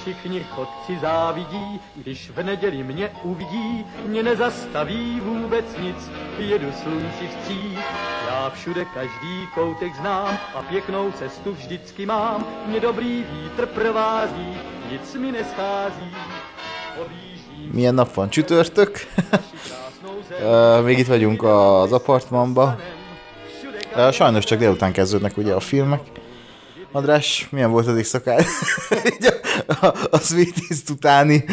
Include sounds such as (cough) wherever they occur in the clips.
všichni chodci závidí, když v neděli mě uvidí, mě nezastaví vůbec nic, jedu slunci vstříc. Já všude každý koutek znám a pěknou cestu vždycky mám, mě dobrý vítr provází, nic mi neschází. Milyen nap van? Csütörtök? Még itt vagyunk az apartmanba. Sajnos csak délután kezdődnek ugye a filmek. András, milyen volt az éjszakád? (laughs) a, a Sweeties utáni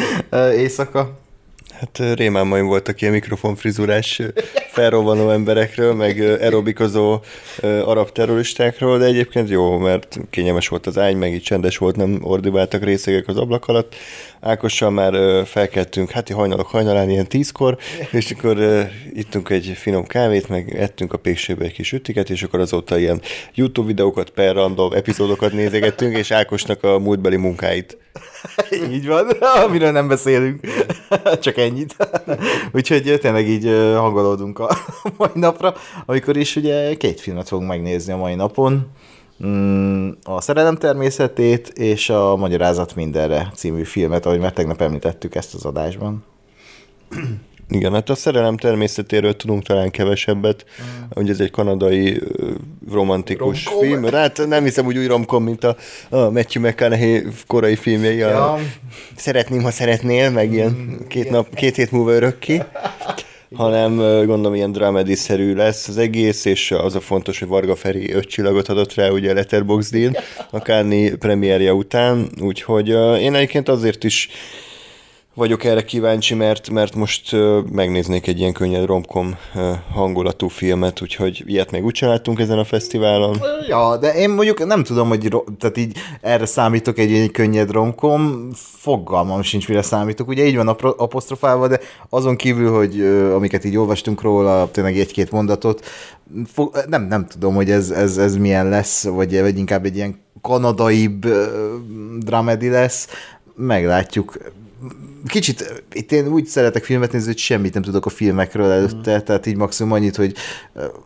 éjszaka. Hát rémálmaim voltak ilyen mikrofonfrizurás (laughs) felrobbanó emberekről, meg aerobikozó arab terroristákról, de egyébként jó, mert kényelmes volt az ágy, meg így csendes volt, nem ordibáltak részegek az ablak alatt. Ákossal már felkeltünk, hát hajnalok hajnalán, ilyen tízkor, és akkor ittunk egy finom kávét, meg ettünk a pékségbe egy kis ütiket, és akkor azóta ilyen YouTube videókat, per random epizódokat nézegettünk, és Ákosnak a múltbeli munkáit. (laughs) így van, amiről nem beszélünk. Csak ennyit. Úgyhogy tényleg így hangolódunk a mai napra, amikor is ugye két filmet fogunk megnézni a mai napon. Mm, a Szerelem természetét és a Magyarázat mindenre című filmet, ahogy már tegnap említettük ezt az adásban. Igen, hát a szerelem természetéről tudunk talán kevesebbet, mm. hogy ez egy kanadai romantikus romkom. film. Hát nem hiszem úgy úgy romkom, mint a, a Matthew McConaughey korai filmjei. A ja. Szeretném, ha szeretnél, meg ilyen mm, két, nap, két hét múlva örökké (laughs) hanem gondolom ilyen dramedy-szerű lesz az egész, és az a fontos, hogy Varga Feri öt csillagot adott rá ugye a Letterboxd-in, a Kárni premierje után, úgyhogy én egyébként azért is vagyok erre kíváncsi, mert, mert most megnéznék egy ilyen könnyed romkom hangulatú filmet, úgyhogy ilyet még úgy csináltunk ezen a fesztiválon. Ja, de én mondjuk nem tudom, hogy tehát így erre számítok egy ilyen könnyed romkom, fogalmam sincs, mire számítok. Ugye így van apostrofálva, de azon kívül, hogy amiket így olvastunk róla, tényleg egy-két mondatot, fog, nem, nem tudom, hogy ez, ez, ez milyen lesz, vagy, vagy inkább egy ilyen kanadaibb dramedi lesz, meglátjuk kicsit, itt én úgy szeretek filmet nézni, hogy semmit nem tudok a filmekről előtte, mm. tehát így maximum annyit, hogy,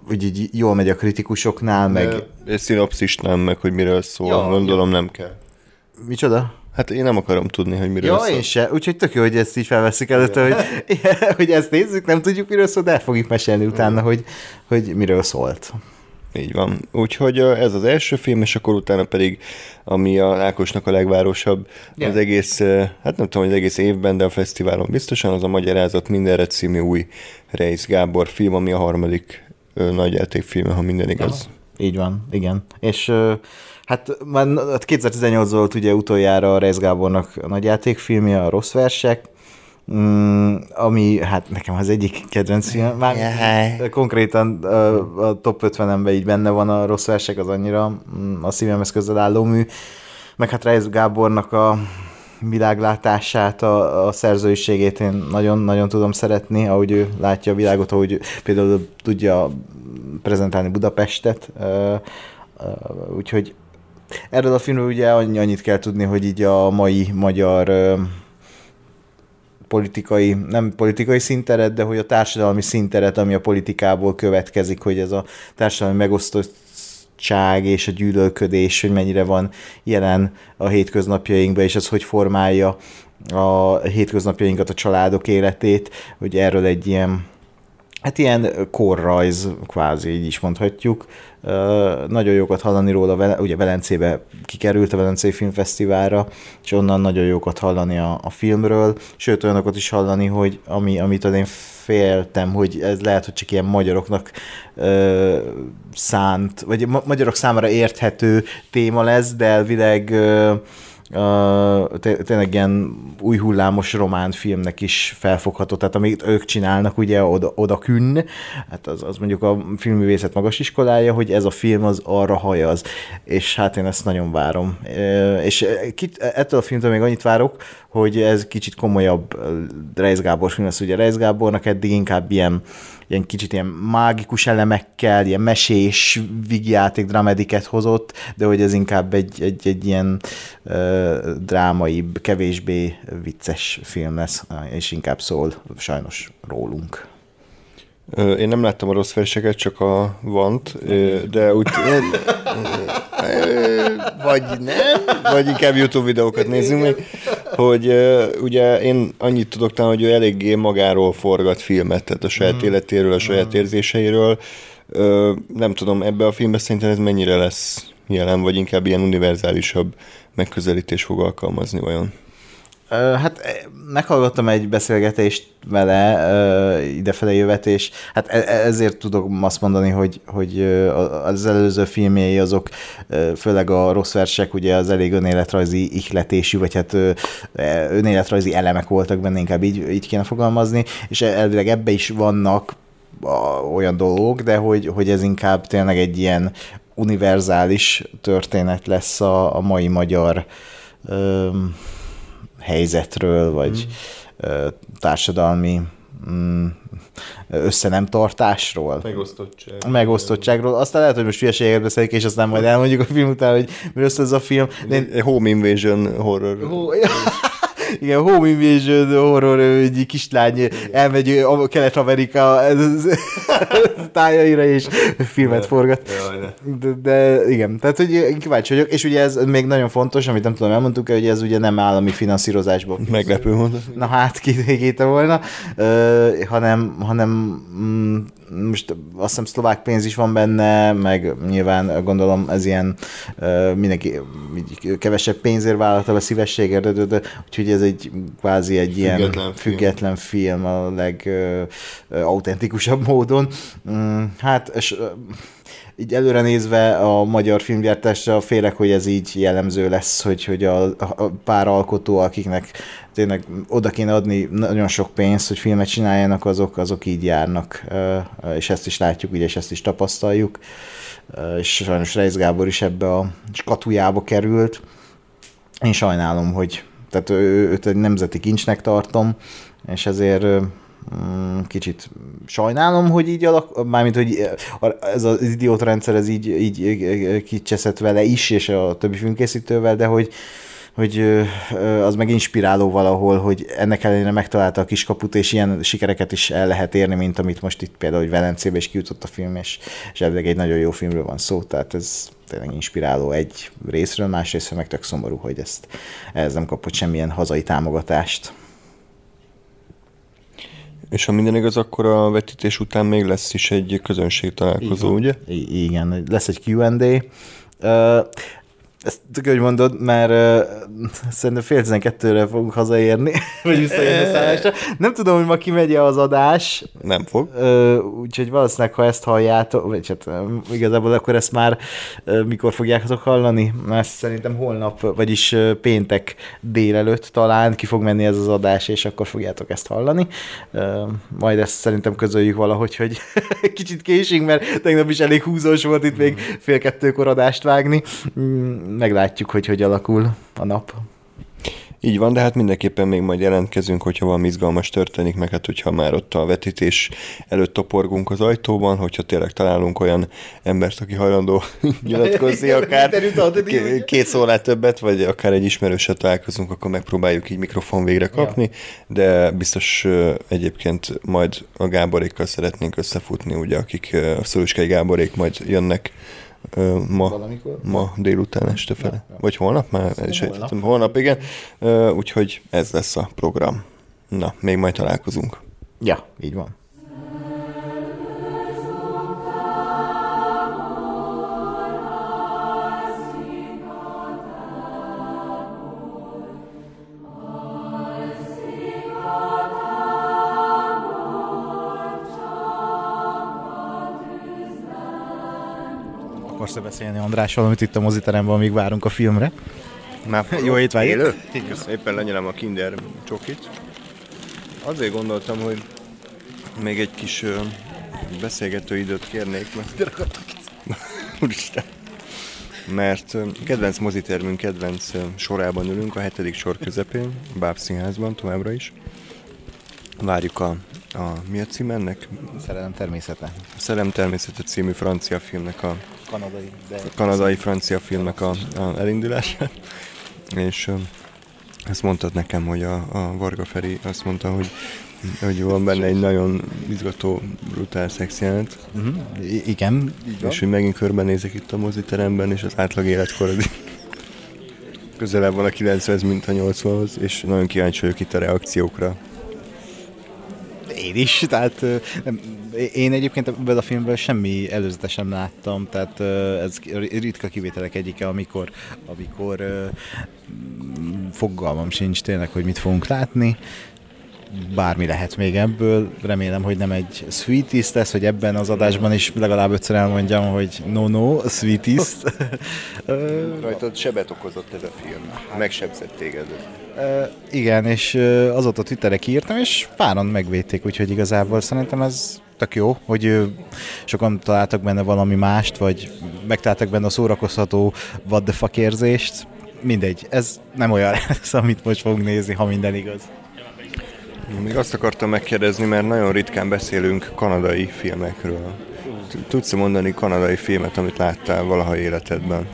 hogy így jól megy a kritikusoknál, De meg... És szinopszis nem, meg hogy miről szól, ja, gondolom ja. nem kell. Micsoda? Hát én nem akarom tudni, hogy miről ja, szól. én se, úgyhogy tök jó, hogy ezt így felveszik előtte, hogy, (laughs) hogy ezt nézzük, nem tudjuk miről szól, de el fogjuk mesélni utána, hogy, hogy miről szólt. Így van. Úgyhogy ez az első film, és akkor utána pedig, ami a Ákosnak a legvárosabb yeah. az egész, hát nem tudom, hogy az egész évben, de a fesztiválon biztosan, az a Magyarázat mindenre című új Reis Gábor film, ami a harmadik nagyjátékfilme, ha minden igaz. Aha. Így van, igen. És hát már 2018 hát volt ugye utoljára a Reis Gábornak a nagyjátékfilmje, a Rossz Versek, Mm, ami hát nekem az egyik kedvenc film, már yeah. konkrétan a, a top 50-emben így benne van a rossz versek, az annyira mm, a szívemhez közel álló mű, meg hát Reis Gábornak a világlátását, a, a szerzőiségét én nagyon-nagyon tudom szeretni, ahogy ő látja a világot, ahogy például tudja prezentálni Budapestet, úgyhogy erről a filmről ugye annyit kell tudni, hogy így a mai magyar politikai, nem politikai szinteret, de hogy a társadalmi szinteret, ami a politikából következik, hogy ez a társadalmi megosztottság és a gyűlölködés, hogy mennyire van jelen a hétköznapjainkban, és ez hogy formálja a hétköznapjainkat, a családok életét, hogy erről egy ilyen hát ilyen korrajz, kvázi így is mondhatjuk. Nagyon jókat hallani róla, ugye Velencébe kikerült a Velencei Filmfesztiválra, és onnan nagyon jókat hallani a, a filmről, sőt olyanokat is hallani, hogy ami, amit én féltem, hogy ez lehet, hogy csak ilyen magyaroknak ö, szánt, vagy ma- magyarok számára érthető téma lesz, de elvileg ö, uh, tényleg ilyen új hullámos román filmnek is felfogható, tehát amit ők csinálnak, ugye oda, oda künn, hát az, az mondjuk a filmművészet magas iskolája, hogy ez a film az arra hajaz, és hát én ezt nagyon várom. És ettől a filmtől még annyit várok, hogy ez kicsit komolyabb Reis Gábor film lesz, ugye Reis Gábornak eddig inkább ilyen ilyen kicsit ilyen mágikus elemekkel, ilyen mesés vígjáték dramediket hozott, de hogy ez inkább egy, egy, egy ilyen uh, drámaibb, kevésbé vicces film lesz, és inkább szól sajnos rólunk. Én nem láttam a rossz verseket, csak a vant, de úgy (laughs) vagy nem, vagy inkább YouTube videókat nézzünk meg, hogy ugye én annyit tudok talán, hogy ő eléggé magáról forgat filmet, tehát a saját mm. életéről, a saját mm. érzéseiről. Nem tudom, ebbe a filmbe szerintem ez mennyire lesz jelen, vagy inkább ilyen univerzálisabb megközelítés fog alkalmazni olyan? Hát meghallgattam egy beszélgetést vele idefele jövet, és hát e, e, ezért tudok azt mondani, hogy, hogy az előző filmjei azok, főleg a rossz versek, ugye az elég önéletrajzi ihletésű, vagy hát e, önéletrajzi elemek voltak benne, inkább így, így kéne fogalmazni, és elvileg ebbe is vannak olyan dolgok, de hogy, hogy ez inkább tényleg egy ilyen univerzális történet lesz a, a mai magyar öm, helyzetről, vagy mm. társadalmi mm, összenemtartásról. Megosztottság. Megosztottságról. Aztán lehet, hogy most hülyeséget beszéljük, és aztán majd elmondjuk a film után, hogy miről ez a film. De én... Home Invasion horror. Igen, Home Invasion horror, egy kislány elmegy a Kelet-Amerika (laughs) tájaira, és filmet forgat. De, de, igen, tehát hogy kíváncsi vagyok, és ugye ez még nagyon fontos, amit nem tudom, elmondtuk hogy ez ugye nem állami finanszírozásból. Meglepő mondat. Na hát, ki volna, hanem, hanem mm, most azt hiszem szlovák pénz is van benne, meg nyilván gondolom ez ilyen mindenki kevesebb pénzért vállalta a szívességért, de, de, de, úgyhogy ez egy kvázi egy független ilyen film. független film a legautentikusabb módon. Um, hát, és, így előre nézve a magyar filmgyártásra félek, hogy ez így jellemző lesz, hogy, hogy a, a pár alkotó, akiknek tényleg oda kéne adni nagyon sok pénzt, hogy filmet csináljanak, azok, azok így járnak, és ezt is látjuk, ugye, és ezt is tapasztaljuk, és sajnos Reis Gábor is ebbe a skatujába került. Én sajnálom, hogy tehát őt egy nemzeti kincsnek tartom, és ezért Mm, kicsit sajnálom, hogy így alak, mármint, hogy ez az idiót rendszer ez így, így kicseszett vele is, és a többi filmkészítővel, de hogy, hogy az meg inspiráló valahol, hogy ennek ellenére megtalálta a kiskaput, és ilyen sikereket is el lehet érni, mint amit most itt például, hogy Velencébe is kijutott a film, és, és egy nagyon jó filmről van szó, tehát ez tényleg inspiráló egy részről, másrészt meg tök szomorú, hogy ezt, ez nem kapott semmilyen hazai támogatást. És ha minden igaz, akkor a vetítés után még lesz is egy közönség találkozó, ugye? I- igen, lesz egy Q&A. Uh, ezt tök, hogy mondod, mert uh, szerintem fél tizenkettőre fogunk hazaérni, (laughs) vagy visszajönni a szállásra. Nem tudom, hogy ma kimegy az adás. Nem fog. Uh, úgyhogy valószínűleg, ha ezt halljátok, vagy hát uh, igazából akkor ezt már uh, mikor fogjátok hallani? Ezt szerintem holnap, vagyis uh, péntek délelőtt talán ki fog menni ez az adás, és akkor fogjátok ezt hallani. Uh, majd ezt szerintem közöljük valahogy, hogy (laughs) kicsit késünk, mert tegnap is elég húzós volt itt még fél kettőkor adást vágni. Meglátjuk, hogy hogy alakul a nap. Így van, de hát mindenképpen még majd jelentkezünk, hogyha valami izgalmas történik, meg hát hogyha már ott a vetítés előtt toporgunk az ajtóban, hogyha tényleg találunk olyan embert, aki hajlandó (laughs) nyilatkozni, akár két szólát többet, vagy akár egy ismerőset találkozunk, akkor megpróbáljuk így mikrofon végre kapni, de biztos egyébként majd a Gáborékkal szeretnénk összefutni, ugye, akik a Szoluskai Gáborék majd jönnek ma, Valamikor? ma délután este fele. Ja, ja. Vagy holnap már? Holnap. holnap, igen. Úgyhogy ez lesz a program. Na, még majd találkozunk. Ja, így van. Akarsz beszélni, András, valamit itt a moziteremben, amíg várunk a filmre? Már (laughs) Jó étvágyat! Élő? Éppen lenyelem a Kinder csokit. Azért gondoltam, hogy még egy kis uh, beszélgető időt kérnék, mert... (laughs) Úristen! Mert kedvenc mozitermünk kedvenc sorában ülünk, a hetedik sor közepén, a Báb Színházban továbbra is. Várjuk a a, mi a cím ennek? Szerelem természete. Szerelem természete című francia filmnek a kanadai, de... a kanadai francia filmnek a, a elindulását. És ezt mondtad nekem, hogy a, a Varga Feri azt mondta, hogy Hogy van benne egy nagyon izgató, brutál szexjelent. Uh-huh. I- igen. És hogy megint körbenézek itt a moziteremben, és az átlag életkorod közelebb van a 90 mint a 80-hoz, és nagyon kíváncsi vagyok itt a reakciókra. Én is, tehát nem, én egyébként ebből a filmből semmi előzetesen láttam, tehát ez ritka kivételek egyike, amikor, amikor fogalmam sincs tényleg, hogy mit fogunk látni bármi lehet még ebből. Remélem, hogy nem egy sweetist lesz, hogy ebben az adásban is legalább ötször elmondjam, hogy no, no, sweetist. (laughs) Rajtad sebet okozott ez a film. Megsebzett téged. Uh, igen, és azóta Twitterre kiírtam, és páran megvédték, úgyhogy igazából szerintem ez tök jó, hogy sokan találtak benne valami mást, vagy megtaláltak benne a szórakozható what the fuck érzést. Mindegy, ez nem olyan (laughs) lesz, amit most fogunk nézni, ha minden igaz. Még azt akartam megkérdezni, mert nagyon ritkán beszélünk kanadai filmekről. Tudsz mondani kanadai filmet, amit láttál valaha életedben?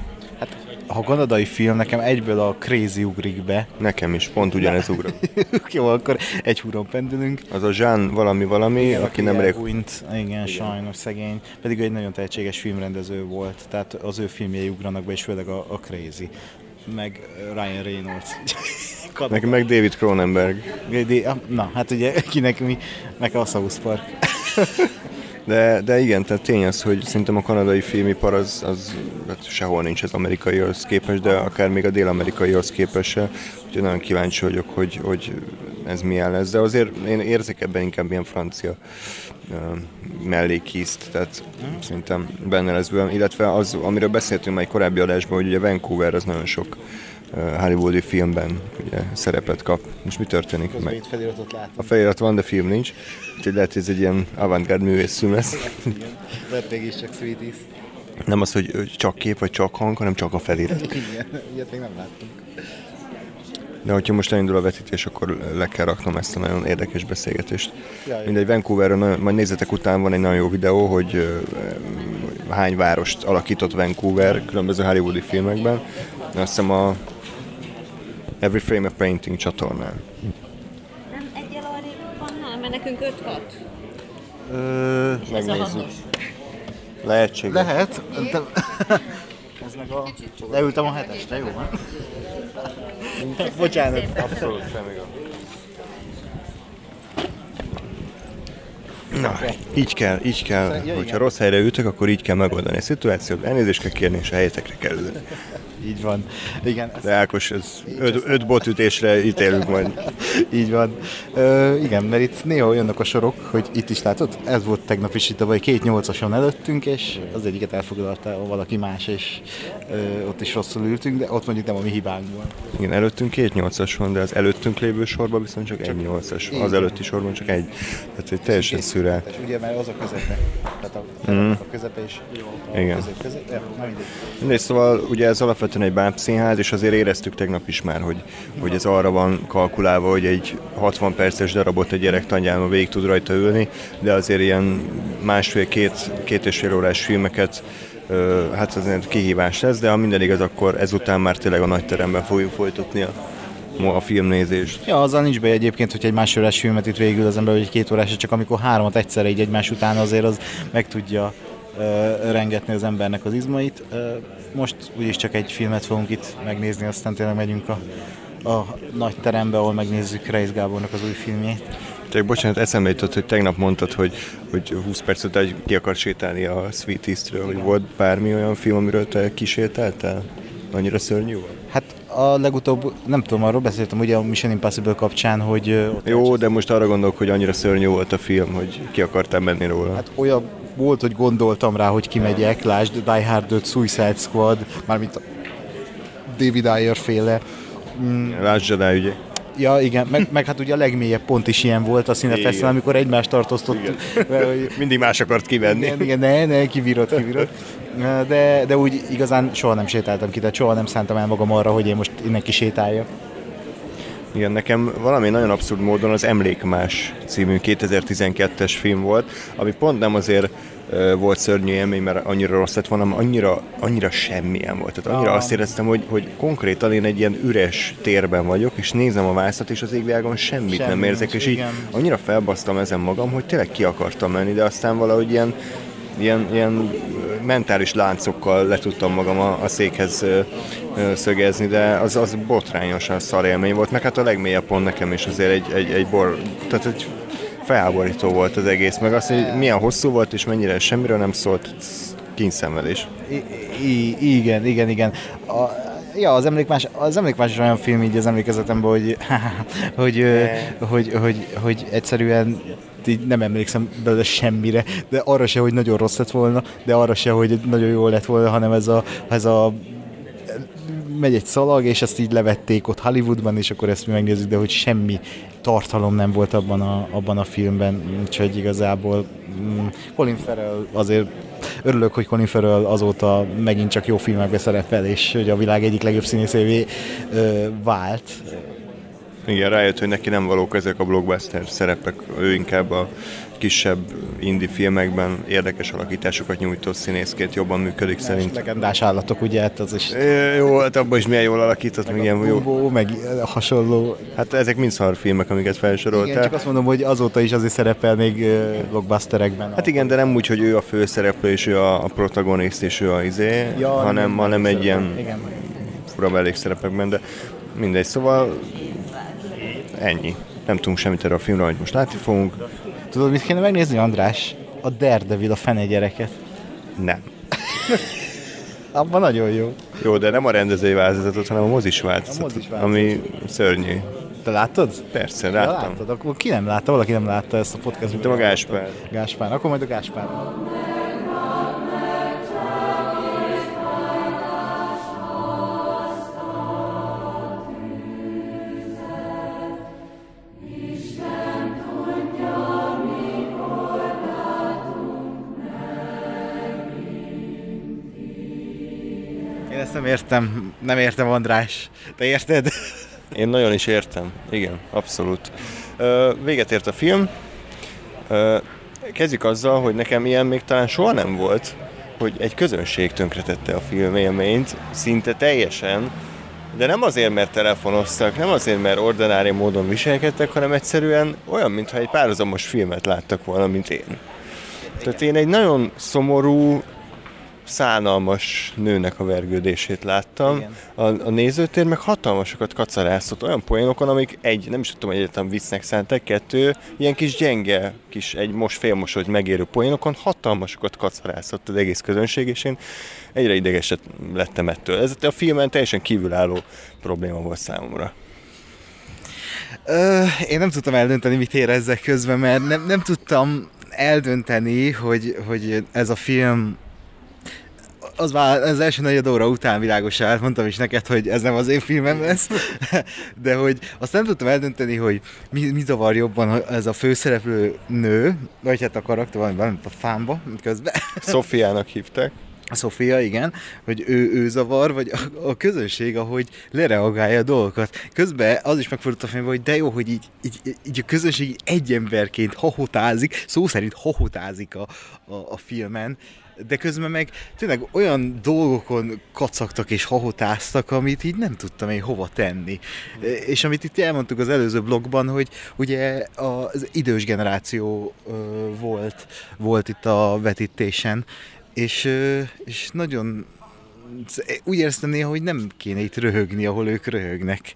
Ha kanadai film, nekem egyből a Crazy ugrik be. Nekem is, pont ugyanez ugrott. (laughs) Jó, akkor egy húron pendülünk. Az a Jean valami valami, igen, aki nem elég... Elbújnt, igen, igen, sajnos szegény. Pedig egy nagyon tehetséges filmrendező volt, tehát az ő filmjei ugranak be, és főleg a, a Crazy. Meg Ryan Reynolds. (laughs) Meg, meg David Cronenberg. Na, hát ugye kinek mi, meg a South Park. (laughs) De, de igen, tehát tény az, hogy szerintem a kanadai filmipar az, az hát sehol nincs az amerikaihoz képest, de akár még a dél-amerikaihoz képest se. Úgyhogy nagyon kíváncsi vagyok, hogy, hogy ez milyen lesz. De azért én érzek ebben inkább ilyen francia mellékízt, tehát mm. szerintem benne lesz bőven. Illetve az, amiről beszéltünk már egy korábbi adásban, hogy ugye Vancouver az nagyon sok hollywoodi filmben ugye, szerepet kap. És mi történik? Közben itt feliratot látom. A felirat van, de film nincs. Úgyhogy lehet, hogy ez egy ilyen avantgárd művészfilm lesz. Lehet mégis csak Sweeties. Nem az, hogy csak kép vagy csak hang, hanem csak a felirat. Igen, ilyet még nem láttunk. De hogyha most elindul a vetítés, akkor le kell raknom ezt a nagyon érdekes beszélgetést. Jaj, Mindegy, Vancouverről, majd nézzetek után van egy nagyon jó videó, hogy uh, hány várost alakított Vancouver különböző hollywoodi filmekben. Azt hiszem a Every Frame a Painting csatornán. Nem egyel arrébb van, mert nekünk 5-6. Ö, megnézzük. Lehetséges. Lehet. De... Ez meg a... Leültem a hetesre, jó van? Bocsánat. Abszolút, semmi gond. Na, így kell, így kell. Ja, Hogyha rossz helyre ütök, akkor így kell megoldani a szituációt, elnézést kell kérni, és a helyetekre kell ülni. Így van. Igen. De Ákos, ez öt, öt botütésre ítélünk majd. (laughs) így van. Ö, igen, mert itt néha olyanok a sorok, hogy itt is látod, ez volt tegnap is itt, vagy két nyolcason előttünk, és az egyiket elfoglalta valaki más, és ö, ott is rosszul ültünk, de ott mondjuk nem a mi hibánk van. Igen, előttünk két nyolcas van, de az előttünk lévő sorban viszont csak, csak egy nyolcas. Az előtti sorban csak egy. Tehát egy teljesen szürel. Ugye, mert az a közepe. Tehát a, mm. a közepe is jó. A Igen. Közep, közep, ja, mindegy. szóval ugye ez alapvetően alapvetően egy bábszínház, és azért éreztük tegnap is már, hogy, hogy ez arra van kalkulálva, hogy egy 60 perces darabot egy gyerek tanyáma végig tud rajta ülni, de azért ilyen másfél-két két és fél órás filmeket hát az egy kihívás lesz, de ha minden igaz, akkor ezután már tényleg a nagy teremben fogjuk folytatni a, a filmnézést. Ja, azzal nincs be egyébként, hogy egy másórás filmet itt végül az ember, vagy két órás, csak amikor háromat egyszerre így egymás után azért az meg tudja rengetni az embernek az izmait. Most úgyis csak egy filmet fogunk itt megnézni, aztán tényleg megyünk a, a nagy terembe, ahol megnézzük Reis Gábornak az új filmjét. Csak bocsánat, eszembe jutott, hogy tegnap mondtad, hogy, hogy 20 perc után ki akar sétálni a Sweet East-ről, hogy volt bármi olyan film, amiről te kisétáltál? Annyira szörnyű volt? Hát a legutóbb, nem tudom, arról beszéltem ugye a Mission Impossible kapcsán, hogy... Jó, de most arra gondolok, hogy annyira szörnyű volt a film, hogy ki akartál menni róla. Hát olyan volt, hogy gondoltam rá, hogy kimegyek, lásd Die Hard 5, Suicide Squad, mármint David Ayer féle. Mm. Lásd Jedi, ugye? Ja, igen, meg, meg hát ugye a legmélyebb pont is ilyen volt a színefesztivál, amikor egymást tartóztott. (laughs) Mindig más akart kivenni. Igen, igen ne, ne, kibírod, kibírod. De, de úgy igazán soha nem sétáltam ki, tehát soha nem szántam el magam arra, hogy én most innen kisétáljak. Igen, nekem valami nagyon abszurd módon az Emlékmás című 2012-es film volt, ami pont nem azért volt szörnyű élmény, mert annyira rossz lett volna, annyira, annyira semmilyen volt. Tehát annyira azt éreztem, hogy, hogy konkrétan én egy ilyen üres térben vagyok, és nézem a vászat, és az égvilágon semmit Semmi nem érzek, nincs, és így igen. annyira felbasztam ezen magam, hogy tényleg ki akartam menni, de aztán valahogy ilyen, ilyen, ilyen mentális láncokkal le tudtam magam a, a székhez szögezni, de az, az botrányosan szar élmény volt, meg hát a legmélyebb pont nekem is azért egy, egy, egy bor, tehát egy felháborító volt az egész, meg az, hogy milyen hosszú volt, és mennyire semmiről nem szólt, kínszenvedés. I- igen, igen, igen. A, ja, az emlékmás, az emlékmás is olyan film így az emlékezetemben, hogy, (laughs) hogy, ö, hogy, hogy, hogy egyszerűen így nem emlékszem belőle semmire, de arra se, hogy nagyon rossz lett volna, de arra se, hogy nagyon jó lett volna, hanem ez a, ez a megy egy szalag, és ezt így levették ott Hollywoodban, és akkor ezt mi megnézzük, de hogy semmi tartalom nem volt abban a, abban a filmben, úgyhogy igazából mm, Colin Farrell azért örülök, hogy Colin Farrell azóta megint csak jó filmekbe szerepel, és hogy a világ egyik legjobb színészévé vált. Igen, rájött, hogy neki nem valók ezek a blockbuster szerepek, ő inkább a kisebb indie filmekben érdekes alakításokat nyújtó színészként jobban működik szerint. Legendás állatok, ugye, hát az is É, Jó, hát abban is milyen jól alakított, meg ilyen jó. Meg hasonló. Hát ezek mind szar filmek, amiket Igen, felsoroltál. csak azt mondom, hogy azóta is azért szerepel még blockbusterekben. Hát igen, de nem úgy, hogy ő a főszereplő, és ő a, a protagonist, és ő a izé, Ja, hanem, nem, hanem egy ilyen Igen. fura mellékszerepekben, de mindegy, szóval ennyi. Nem tudunk semmit erről a filmről, hogy most látni fogunk. Tudod, mit kéne megnézni, András? A Daredevil, a fene gyereket. Nem. (laughs) Abban nagyon jó. Jó, de nem a rendezői változatot, hanem a mozis A változatot, mozis változatot. ami szörnyű. Te láttad? Persze, láttam. láttad? Akkor ki nem látta? Valaki nem látta ezt a podcastot. De a Gáspár. Gáspár. Akkor majd a Gáspár. Értem, nem értem András. Te érted? Én nagyon is értem. Igen, abszolút. Véget ért a film. Kezdjük azzal, hogy nekem ilyen még talán soha nem volt, hogy egy közönség tönkretette a film élményt, szinte teljesen, de nem azért, mert telefonoztak, nem azért, mert ordinári módon viselkedtek, hanem egyszerűen olyan, mintha egy párhuzamos filmet láttak volna, mint én. Tehát én egy nagyon szomorú, szánalmas nőnek a vergődését láttam. Igen. A, a nézőtér meg hatalmasokat kacarászott olyan poénokon, amik egy, nem is tudtam, hogy egyetem viccnek szántak, kettő, ilyen kis gyenge, kis egy most félmosod megérő poénokon hatalmasokat kacarászott az egész közönség, és én egyre idegesett lettem ettől. Ez a filmen teljesen kívülálló probléma volt számomra. Ö, én nem tudtam eldönteni, mit érezzek közben, mert nem, nem tudtam eldönteni, hogy, hogy ez a film az már az első negyed óra után világosá mondtam is neked, hogy ez nem az én filmem lesz, (laughs) de hogy azt nem tudtam eldönteni, hogy mi, mi zavar jobban ez a főszereplő nő, vagy hát a karakter, valami, valami a fámba közben. (laughs) Szofiának hívták. A Sofia, igen, hogy ő, ő zavar, vagy a, a közönség, ahogy lereagálja a dolgokat. Közben az is megfordult a fejembe, hogy de jó, hogy így, így, így a közönség egy emberként hohotázik, szó szerint hohotázik a, a, a filmen, de közben meg tényleg olyan dolgokon kacagtak és hahotáztak, amit így nem tudtam én hova tenni. És amit itt elmondtuk az előző blogban, hogy ugye az idős generáció volt, volt itt a vetítésen, és, és nagyon úgy éreztem néha, hogy nem kéne itt röhögni, ahol ők röhögnek.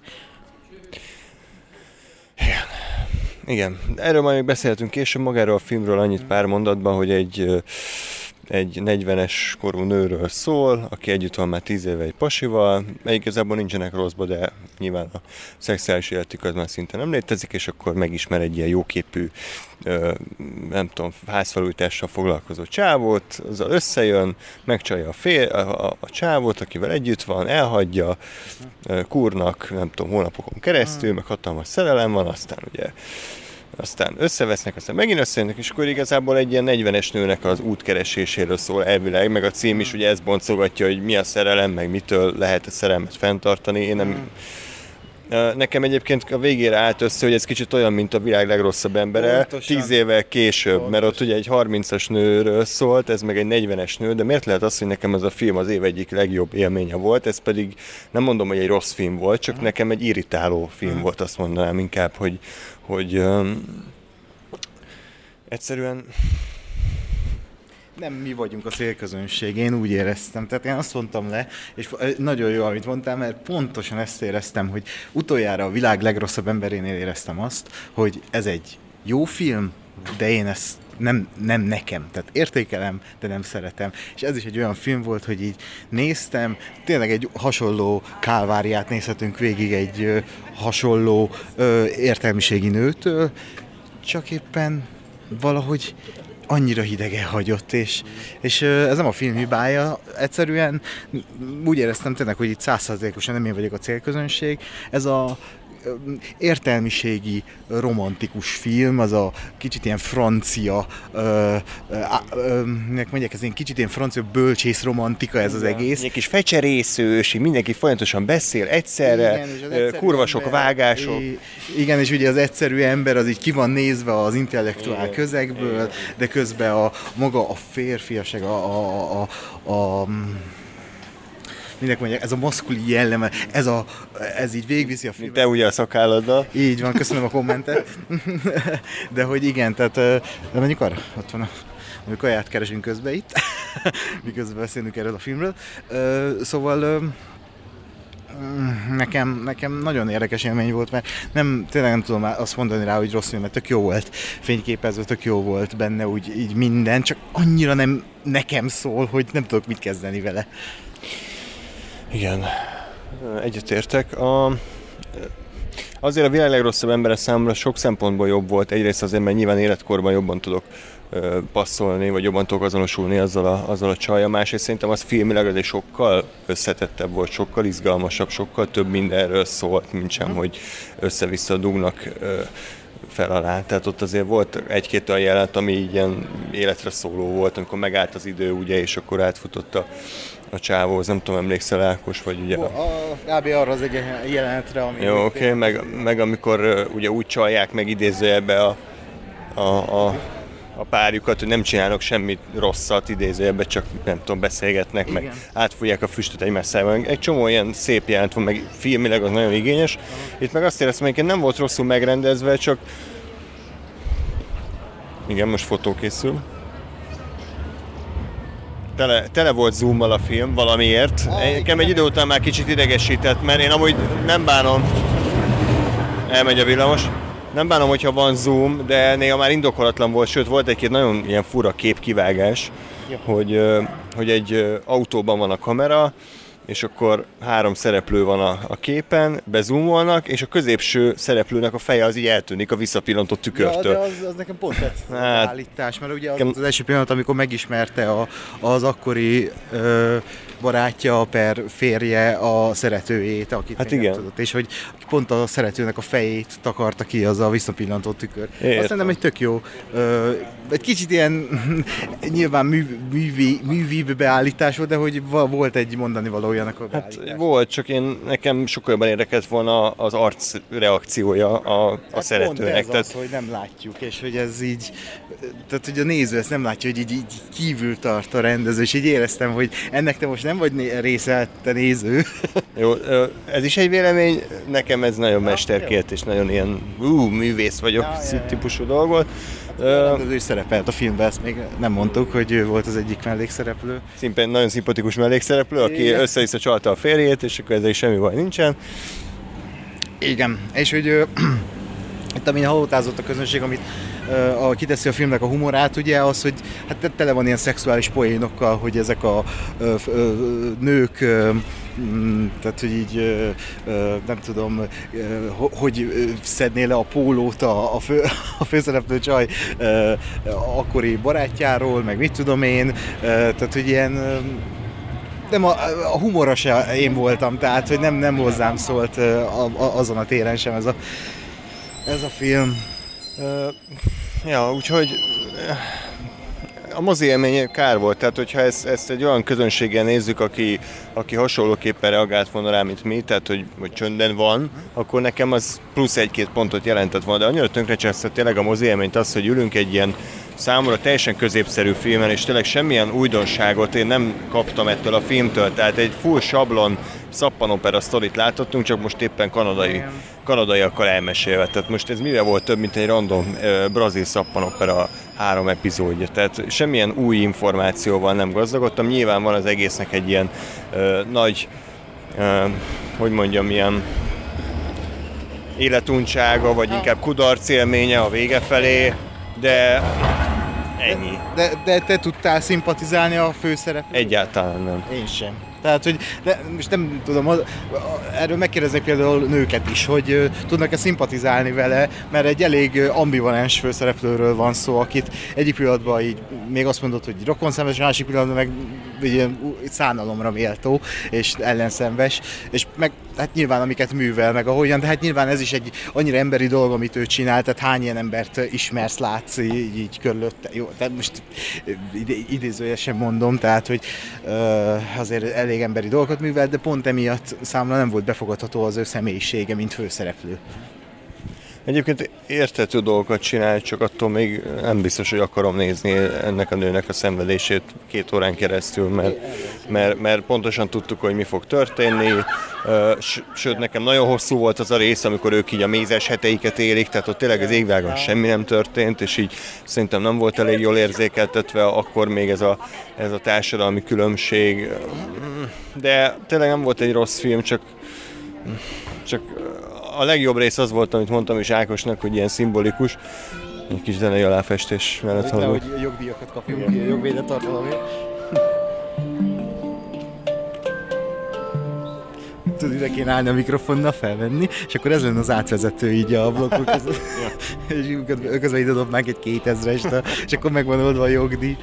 Igen, erről majd még beszélhetünk később, magáról a filmről annyit pár mondatban, hogy egy egy 40-es korú nőről szól, aki együtt van már 10 éve egy pasival, igazából nincsenek rosszba, de nyilván a szexuális életük az már szinte nem létezik, és akkor megismer egy ilyen jóképű, ö, nem tudom, házfelújítással foglalkozó csávót, azzal összejön, megcsalja a, fél, a, a, a csávót, akivel együtt van, elhagyja, ö, kurnak, nem tudom, hónapokon keresztül, meg hatalmas szerelem van, aztán ugye aztán összevesznek, aztán megint összejönnek, és akkor igazából egy ilyen 40-es nőnek az útkereséséről szól elvileg, meg a cím is ugye ezt boncogatja, hogy mi a szerelem, meg mitől lehet a szerelmet fenntartani. Én nem, Nekem egyébként a végére állt össze, hogy ez kicsit olyan, mint a világ legrosszabb embere, Pontosan. tíz évvel később, Pontosan. mert ott ugye egy 30-as nőről szólt, ez meg egy 40-es nő, de miért lehet az, hogy nekem ez a film az év egyik legjobb élménye volt, ez pedig nem mondom, hogy egy rossz film volt, csak uh-huh. nekem egy irritáló film volt, azt mondanám inkább, hogy, hogy um, egyszerűen nem mi vagyunk a célközönség, én úgy éreztem. Tehát én azt mondtam le, és nagyon jó, amit mondtál, mert pontosan ezt éreztem, hogy utoljára a világ legrosszabb emberénél éreztem azt, hogy ez egy jó film, de én ezt nem, nem nekem, tehát értékelem, de nem szeretem. És ez is egy olyan film volt, hogy így néztem, tényleg egy hasonló kálváriát nézhetünk végig egy ö, hasonló ö, értelmiségi nőtől, csak éppen valahogy annyira hidegen hagyott, és, és ez nem a film hibája, egyszerűen úgy éreztem tényleg, hogy itt százszerzékosan nem én vagyok a célközönség. Ez a értelmiségi, romantikus film, az a kicsit ilyen francia, ö, ö, ö, mondják, ez ilyen kicsit ilyen francia bölcsész romantika ez az egész. Egy kis fecserészős, mindenki folyamatosan beszél egyszerre, igen, sok vágások. Igen, és ugye az egyszerű ember az így ki van nézve az intellektuál igen, közegből, igen. de közben a maga a férfiaság, a, a, a, a, a minek mondják, ez a maszkuli jelleme, ez, a, ez így végviszi a filmet. Te ugye a szakálladdal. Így van, köszönöm a kommentet. De hogy igen, tehát de menjünk arra, ott van a hogy kaját keresünk közben itt, (laughs) miközben beszélünk erről a filmről. Szóval nekem, nekem nagyon érdekes élmény volt, mert nem, tényleg nem tudom azt mondani rá, hogy rossz film, mert tök jó volt fényképező, tök jó volt benne úgy így minden, csak annyira nem nekem szól, hogy nem tudok mit kezdeni vele. Igen, egyetértek. A, azért a világ legrosszabb embere számomra sok szempontból jobb volt. Egyrészt azért, mert nyilván életkorban jobban tudok passzolni, vagy jobban tudok azonosulni azzal a, azzal a csajja. Másrészt szerintem az filmileg egy sokkal összetettebb volt, sokkal izgalmasabb, sokkal több mindenről szólt, mint sem, hogy össze-vissza dugnak fel alá. Tehát ott azért volt egy-két olyan jelenet, ami ilyen életre szóló volt, amikor megállt az idő, ugye, és akkor átfutott a, a csávóhoz, nem tudom, emlékszel Ákos, vagy ugye... A, a, kb. arra az egy jelenetre, ami... Jó, oké, okay, meg, meg amikor ugye úgy csalják meg idézőjelbe a, a, a, a párjukat, hogy nem csinálnak semmit rosszat idézőjelbe, csak nem tudom, beszélgetnek, Igen. meg átfújják a füstöt egymás szájban. Egy csomó ilyen szép jelent van, meg filmileg az nagyon igényes. Aha. Itt meg azt éreztem, hogy nem volt rosszul megrendezve, csak igen, most fotó készül tele, tele volt zoommal a film valamiért. Nekem egy idő után már kicsit idegesített, mert én amúgy nem bánom, elmegy a villamos, nem bánom, hogyha van zoom, de néha már indokolatlan volt, sőt volt egy-két nagyon ilyen fura képkivágás, ja. hogy, hogy egy autóban van a kamera, és akkor három szereplő van a, a képen, bezumolnak, és a középső szereplőnek a feje az így eltűnik a visszapillantott tükörtől. Ja, de az, az nekem pont tetszett hát, állítás, mert ugye az, az első pillanat, amikor megismerte a, az akkori ö, barátja per férje a szeretőjét, akit hát igen. tudott, és hogy pont a szeretőnek a fejét takarta ki az a visszapillantott tükör. Értem. Azt szerintem egy tök jó, ö, egy kicsit ilyen (laughs) nyilván mű, művi, művibb beállítás volt, de hogy volt egy mondani valójának a Hát volt, csak én nekem sokkal jobban érdekelt volna az arc reakciója a, a hát szeretőnek. Ez tehát... az, hogy nem látjuk, és hogy ez így, tehát hogy a néző ezt nem látja, hogy így, így kívül tart a rendező, és így éreztem, hogy ennek te most nem vagy része, te néző. (laughs) Jó, ez is egy vélemény, nekem ez nagyon mesterkért, és nagyon ilyen ú, művész vagyok ja, típusú dolog volt. rendező is szerepelt a filmben, ezt még nem mondtuk, hogy ő volt az egyik mellékszereplő. Szimpen nagyon szimpatikus mellékszereplő, aki össze-vissza csalta a férjét, és akkor ezzel is semmi baj nincsen. Igen, és hogy itt amin halótázott a közönség, amit a, kiteszi a filmnek a humorát, ugye az, hogy hát tele van ilyen szexuális poénokkal, hogy ezek a ö, ö, nők mm, tehát, hogy így nem tudom, hogy szedné le a pólót a, a, fő, (laughs) a főszereplő csaj akkori barátjáról, meg mit tudom én, tehát, hogy ilyen nem a, a humorra se én voltam, tehát, hogy nem, nem hozzám szólt azon a téren sem ez a, ez a film. Ja, úgyhogy a mozi élmény kár volt, tehát hogyha ezt, ezt egy olyan közönséggel nézzük, aki, aki hasonlóképpen reagált volna rá, mint mi, tehát hogy, hogy csöndben van, akkor nekem az plusz egy-két pontot jelentett volna, de annyira tönkrecsesztett tényleg a mozi élményt az, hogy ülünk egy ilyen számomra teljesen középszerű filmen, és tényleg semmilyen újdonságot én nem kaptam ettől a filmtől, tehát egy full sablon szappanopera sztorit látottunk, csak most éppen kanadai, kanadaiakkal elmesélve. Tehát most ez mivel volt több, mint egy random uh, brazil szappanopera három epizódja. Tehát semmilyen új információval nem gazdagodtam. Nyilván van az egésznek egy ilyen uh, nagy, uh, hogy mondjam, ilyen életuntsága, vagy inkább kudarc élménye a vége felé, de ennyi. De, de te tudtál szimpatizálni a főszereplővel? Egyáltalán nem. Én sem. Tehát, hogy de most nem tudom, az, erről megkérdeznek például nőket is, hogy tudnak-e szimpatizálni vele, mert egy elég ambivalens főszereplőről van szó, akit egyik pillanatban így még azt mondod, hogy rokonszenves, másik pillanatban meg ilyen szánalomra méltó és ellenszenves, és meg hát nyilván amiket művel, meg ahogyan, de hát nyilván ez is egy annyira emberi dolog, amit ő csinál, tehát hány ilyen embert ismersz, látsz így, így körülötte. Jó, tehát most idézőjesen mondom, tehát, hogy uh, azért elég emberi dolgokat művel, de pont emiatt számomra nem volt befogadható az ő személyisége, mint főszereplő. Egyébként értető dolgokat csinál, csak attól még nem biztos, hogy akarom nézni ennek a nőnek a szenvedését két órán keresztül, mert, mert, mert pontosan tudtuk, hogy mi fog történni. Sőt, nekem nagyon hosszú volt az a rész, amikor ők így a mézes heteiket élik, tehát ott tényleg az égvágon semmi nem történt, és így szerintem nem volt elég jól érzékeltetve akkor még ez a, ez a társadalmi különbség. De tényleg nem volt egy rossz film, csak csak a legjobb rész az volt, amit mondtam is Ákosnak, hogy ilyen szimbolikus. Egy kis zenei aláfestés mellett hallom. hogy jogdíjakat kapjunk, ilyen jogvédett tartalomért. (laughs) tudod, ide kéne állni a mikrofonnal, felvenni, és akkor ez lenne az átvezető így a blokkok között. (laughs) és közben ide dobnánk egy kétezrest, és akkor megvan oldva a jogdíj.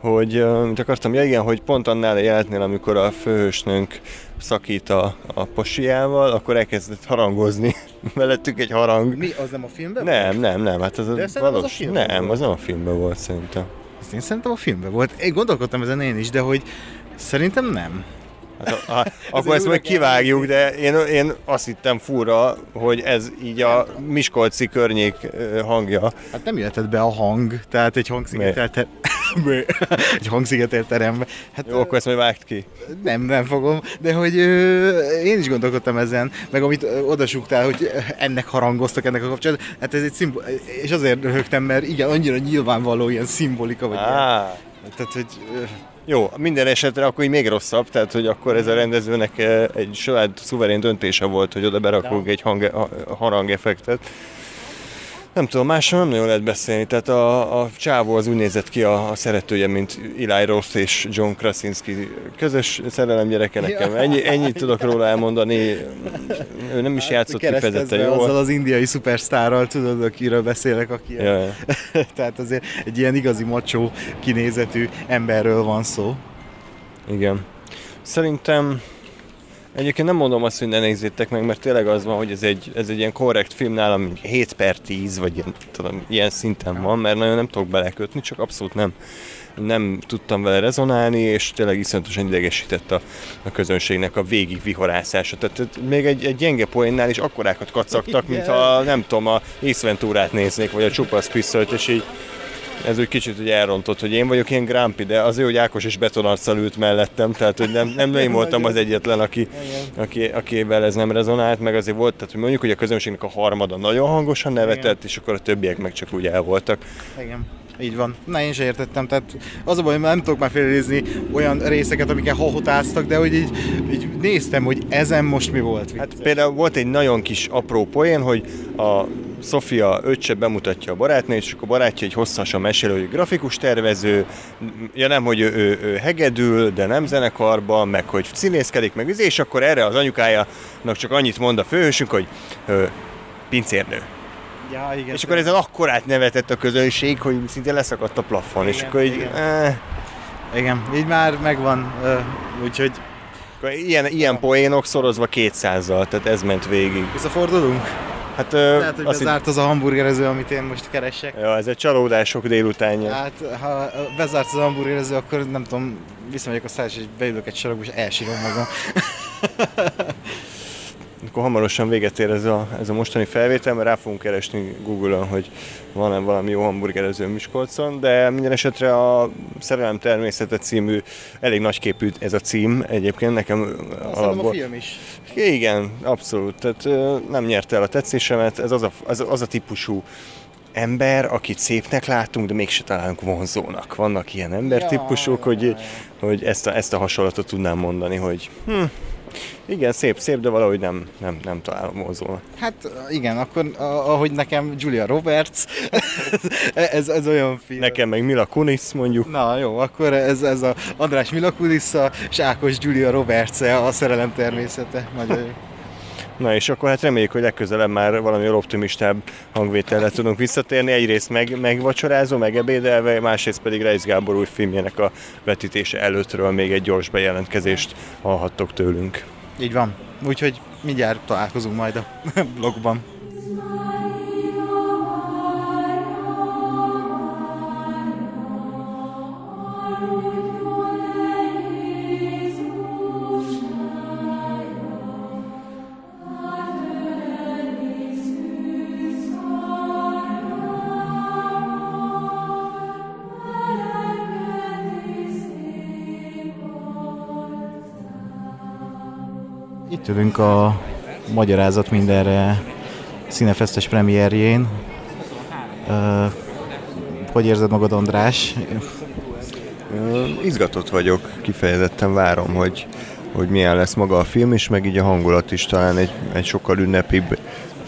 hogy, uh, akartam, ja igen, hogy pont annál a jelenetnél, amikor a főhősnőnk szakít a, a posiával, akkor elkezdett harangozni. (laughs) Mellettük egy harang. Mi, az nem a filmben Nem, volt? nem, nem. Hát az De a valós... az a filmben Nem, volt. az nem a filmben volt szerintem. Ezt én szerintem a filmben volt. Én gondolkodtam ezen én is, de hogy szerintem nem. Hát, a, a, (laughs) akkor ezt majd kivágjuk, de én, én azt hittem fura, hogy ez így a Miskolci környék hangja. Hát nem jöhetett be a hang, tehát egy hangszigetelt (laughs) egy hangszigetelt terembe. Hát, Jó, akkor ezt majd vágt ki. Nem, nem fogom, de hogy ö, én is gondolkodtam ezen, meg amit odasúgtál, hogy ennek harangoztak ennek a kapcsolatban, hát ez egy szimbol, és azért röhögtem, mert igen, annyira nyilvánvaló ilyen szimbolika, vagy ah. ilyen. Tehát, hogy jó, minden esetre akkor így még rosszabb, tehát hogy akkor ez a rendezőnek eh, egy saját szuverén döntése volt, hogy oda berakunk egy hang, harangeffektet. Nem tudom, másról nem nagyon lehet beszélni, tehát a, a csávó az úgy nézett ki a, a szeretője, mint Eli Roth és John Krasinski közös szerelem gyereke nekem. Ennyi, ennyit tudok róla elmondani, ő nem is játszott kifejezetten jól. Azzal az indiai szupersztárral, tudod, akiről beszélek, aki ja, ja. (laughs) tehát azért egy ilyen igazi macsó kinézetű emberről van szó. Igen. Szerintem Egyébként nem mondom azt, hogy ne nézzétek meg, mert tényleg az van, hogy ez egy, ez egy ilyen korrekt film nálam 7 per 10, vagy ilyen, tudom, ilyen szinten van, mert nagyon nem tudok belekötni, csak abszolút nem, nem tudtam vele rezonálni, és tényleg iszonyatosan idegesített a, a közönségnek a végig vihorászása. Tehát még egy, egy gyenge poénnál is akkorákat kacagtak, mint ha nem tudom, a Ace néznék, vagy a csupasz pisztolyt, és így ez úgy kicsit ugye elrontott, hogy én vagyok ilyen grámpi, de azért, hogy Ákos is betonarccal ült mellettem, tehát hogy nem, nem én voltam az egyetlen, aki, aki, akivel ez nem rezonált, meg azért volt, tehát hogy mondjuk, hogy a közönségnek a harmada nagyon hangosan nevetett, Igen. és akkor a többiek meg csak úgy el voltak. Igen. Így van. Na, én sem értettem. Tehát az a baj, hogy nem tudok már félrenézni olyan részeket, amiket hahotáztak, de hogy így, így néztem, hogy ezen most mi volt. Vicces. Hát például volt egy nagyon kis apró poén, hogy a Sofia öccse bemutatja a barátnőt, és akkor a barátja egy hosszasan mesél, hogy grafikus tervező, ja nem, hogy ő, ő, ő hegedül, de nem zenekarban, meg hogy színészkedik, meg és akkor erre az anyukájának csak annyit mond a főhősünk, hogy ö, pincérnő. Ja, igen. És akkor ezen akkorát nevetett a közönség, hogy szinte leszakadt a plafon, igen, és akkor így... Igen. Eh. igen, így már megvan, úgyhogy... Ilyen, ilyen poénok szorozva 200-zal, tehát ez ment végig. Visszafordulunk? Hát, Lehet, hogy bezárt az a hamburgerező, amit én most keresek. Ja, ez egy csalódások délutánja. Hát, ha bezárt az hamburgerező, akkor nem tudom, visszamegyek a szállás, és beülök egy sarokba, és elsírom magam. (laughs) Akkor hamarosan véget ér ez a, ez a mostani felvétel, mert rá fogunk keresni Google-on, hogy van-e valami jó hamburgerező Miskolcon, de minden esetre a Szerelem természete című, elég nagyképű ez a cím egyébként, nekem Szerintem a film is. Igen, abszolút. Tehát nem nyerte el a tetszésemet. Ez az a, az, az a típusú ember, akit szépnek látunk, de mégse találunk vonzónak. Vannak ilyen embertípusok, Ja, hogy, hogy ezt, a, ezt a hasonlatot tudnám mondani, hogy hm, igen, szép, szép, de valahogy nem, nem, nem találom vonzónak. Hát igen, akkor ahogy nekem Julia Roberts, (laughs) ez, ez olyan film. Nekem meg Mila Kunis mondjuk. Na jó, akkor ez, ez a András Milakulissa és Ákos Julia roberts a szerelem természete. Nagyon jó. Na és akkor hát reméljük, hogy legközelebb már valami optimistább hangvétellel tudunk visszatérni. Egyrészt meg, megvacsorázó, megebédelve, másrészt pedig Reis Gábor új filmjének a vetítése előttről még egy gyors bejelentkezést hallhattok tőlünk. Így van. Úgyhogy mindjárt találkozunk majd a (laughs) blogban. Itt ülünk a Magyarázat mindenre színefesztes premierjén. Hogy érzed magad, András? Izgatott vagyok, kifejezetten várom, hogy, hogy milyen lesz maga a film, és meg így a hangulat is talán egy, egy sokkal ünnepibb,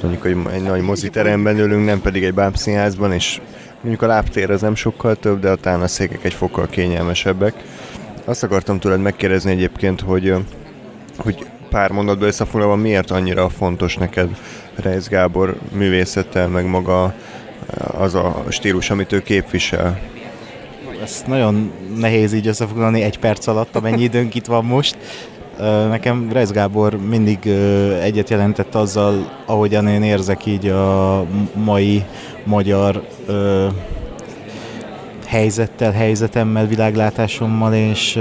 mondjuk, hogy egy nagy moziteremben ülünk, nem pedig egy bábszínházban, és mondjuk a lábtér az nem sokkal több, de talán a székek egy fokkal kényelmesebbek. Azt akartam tőled megkérdezni egyébként, hogy, hogy pár mondatban összefoglalva miért annyira fontos neked Reis Gábor művészete, meg maga az a stílus, amit ő képvisel. Ezt nagyon nehéz így összefoglalni egy perc alatt, amennyi (laughs) időnk itt van most. Nekem Reis Gábor mindig egyet jelentett azzal, ahogyan én érzek így a mai magyar helyzettel, helyzetemmel, világlátásommal, és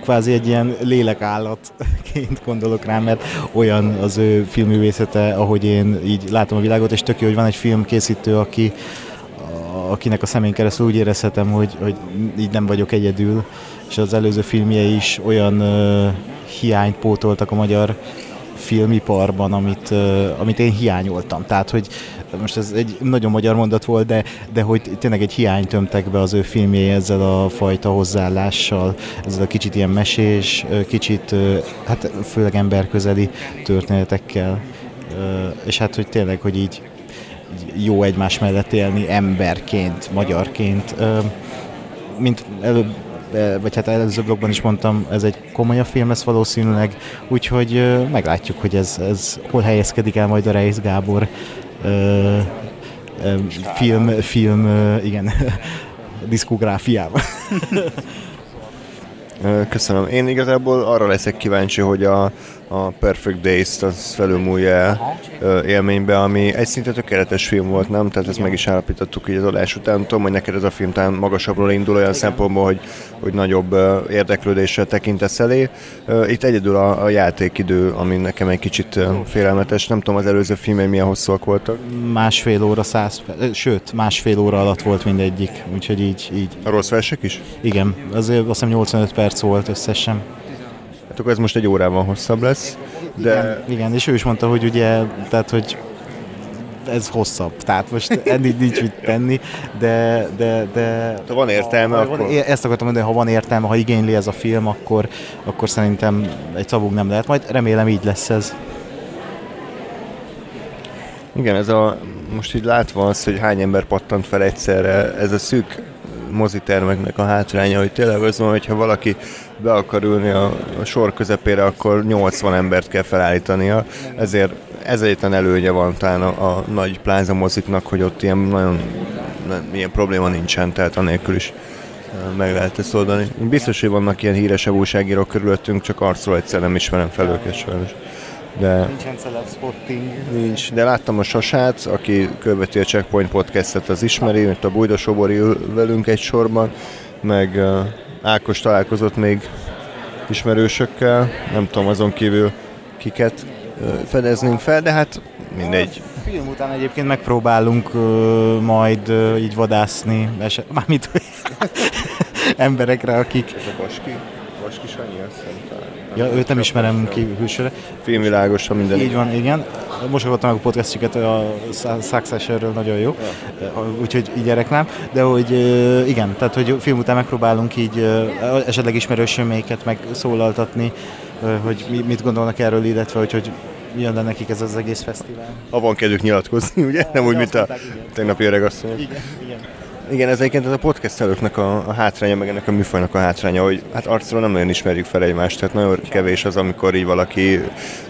kvázi egy ilyen lélekállatként gondolok rá, mert olyan az ő filmművészete, ahogy én így látom a világot, és tök jó, hogy van egy filmkészítő, aki, akinek a szemén keresztül úgy érezhetem, hogy, hogy így nem vagyok egyedül, és az előző filmjei is olyan ö, hiányt pótoltak a magyar filmiparban, amit, amit én hiányoltam. Tehát, hogy most ez egy nagyon magyar mondat volt, de, de hogy tényleg egy hiányt tömtek be az ő filmjei ezzel a fajta hozzáállással, ezzel a kicsit ilyen mesés, kicsit, hát főleg emberközeli történetekkel. És hát, hogy tényleg, hogy így jó egymás mellett élni emberként, magyarként. Mint előbb vagy hát előző blogban is mondtam, ez egy komolyabb film lesz valószínűleg, úgyhogy meglátjuk, hogy ez, ez hol helyezkedik el majd a Reis Gábor film, film, igen, (laughs) diszkográfiában. Köszönöm. Én igazából arra leszek kíváncsi, hogy a, a Perfect Days-t az felülmúlja élménybe, ami egy szinte tökéletes film volt, nem? Tehát ezt meg is állapítottuk így az adás után. Tudom, hogy neked ez a film talán magasabbról indul olyan szempontból, hogy, hogy nagyobb ö, érdeklődésre tekintesz elé. Itt egyedül a, a játékidő, ami nekem egy kicsit félelmetes. Nem tudom, az előző filmei milyen hosszúak voltak. Másfél óra, száz, sőt, másfél óra alatt volt mindegyik, úgyhogy így, így A rossz versek is? igen, azért azt hiszem 85 perc volt összesen. Hát akkor ez most egy órával hosszabb lesz. De Igen, igen, és ő is mondta, hogy ugye, tehát, hogy ez hosszabb, tehát most ennél nincs mit tenni, de, de, de Ha van értelme, ha, akkor- Van, ezt akartam mondani, ha van értelme, ha igényli ez a film, akkor, akkor szerintem egy szavunk nem lehet, majd remélem így lesz ez. Igen, ez a, most így látva az, hogy hány ember pattant fel egyszerre, ez a szűk mozitermeknek a hátránya, hogy tényleg az van, hogyha valaki be akar ülni a, a sor közepére, akkor 80 embert kell felállítania, ezért ez egyetlen előnye van talán a, a nagy pláza moziknak, hogy ott ilyen nagyon nem, ilyen probléma nincsen, tehát anélkül is meg lehet ezt oldani. Biztos, hogy vannak ilyen híresebb újságírók körülöttünk, csak arcról egyszer nem ismerem fel őket sajnos. De Nincsen celeb spotting. nincs. De láttam a Sasát, aki követi a Checkpoint podcastet, az ismeri, itt a Bújda Sobori velünk egy sorban, meg uh, Ákos találkozott még ismerősökkel, nem tudom azon kívül kiket uh, fedeznünk fel, de hát mindegy. A film után egyébként megpróbálunk ö, majd ö, így vadászni, eset, (laughs) mármint (laughs) emberekre, akik... Ez a Baski? Baski Sanyi, azt hiszem. Ja, őt nem ismerem ki külsőre. Filmvilágos, ha minden. Így van, igen. Most hallottam meg a podcastjüket, a Successionről nagyon jó, úgyhogy így reklám. De hogy igen, tehát hogy film után megpróbálunk így esetleg ismerősöméket megszólaltatni, hogy mi- mit gondolnak erről, illetve hogy, hogy milyen lenne nekik ez az egész fesztivál. Ha van kedvük nyilatkozni, ugye? Nem úgy, mint a tegnapi öreg asszony. Igen, igen. Igen, ez egyébként ez a podcastelőknek a, a hátránya, meg ennek a műfajnak a hátránya, hogy hát arcról nem nagyon ismerjük fel egymást, tehát nagyon kevés az, amikor így valaki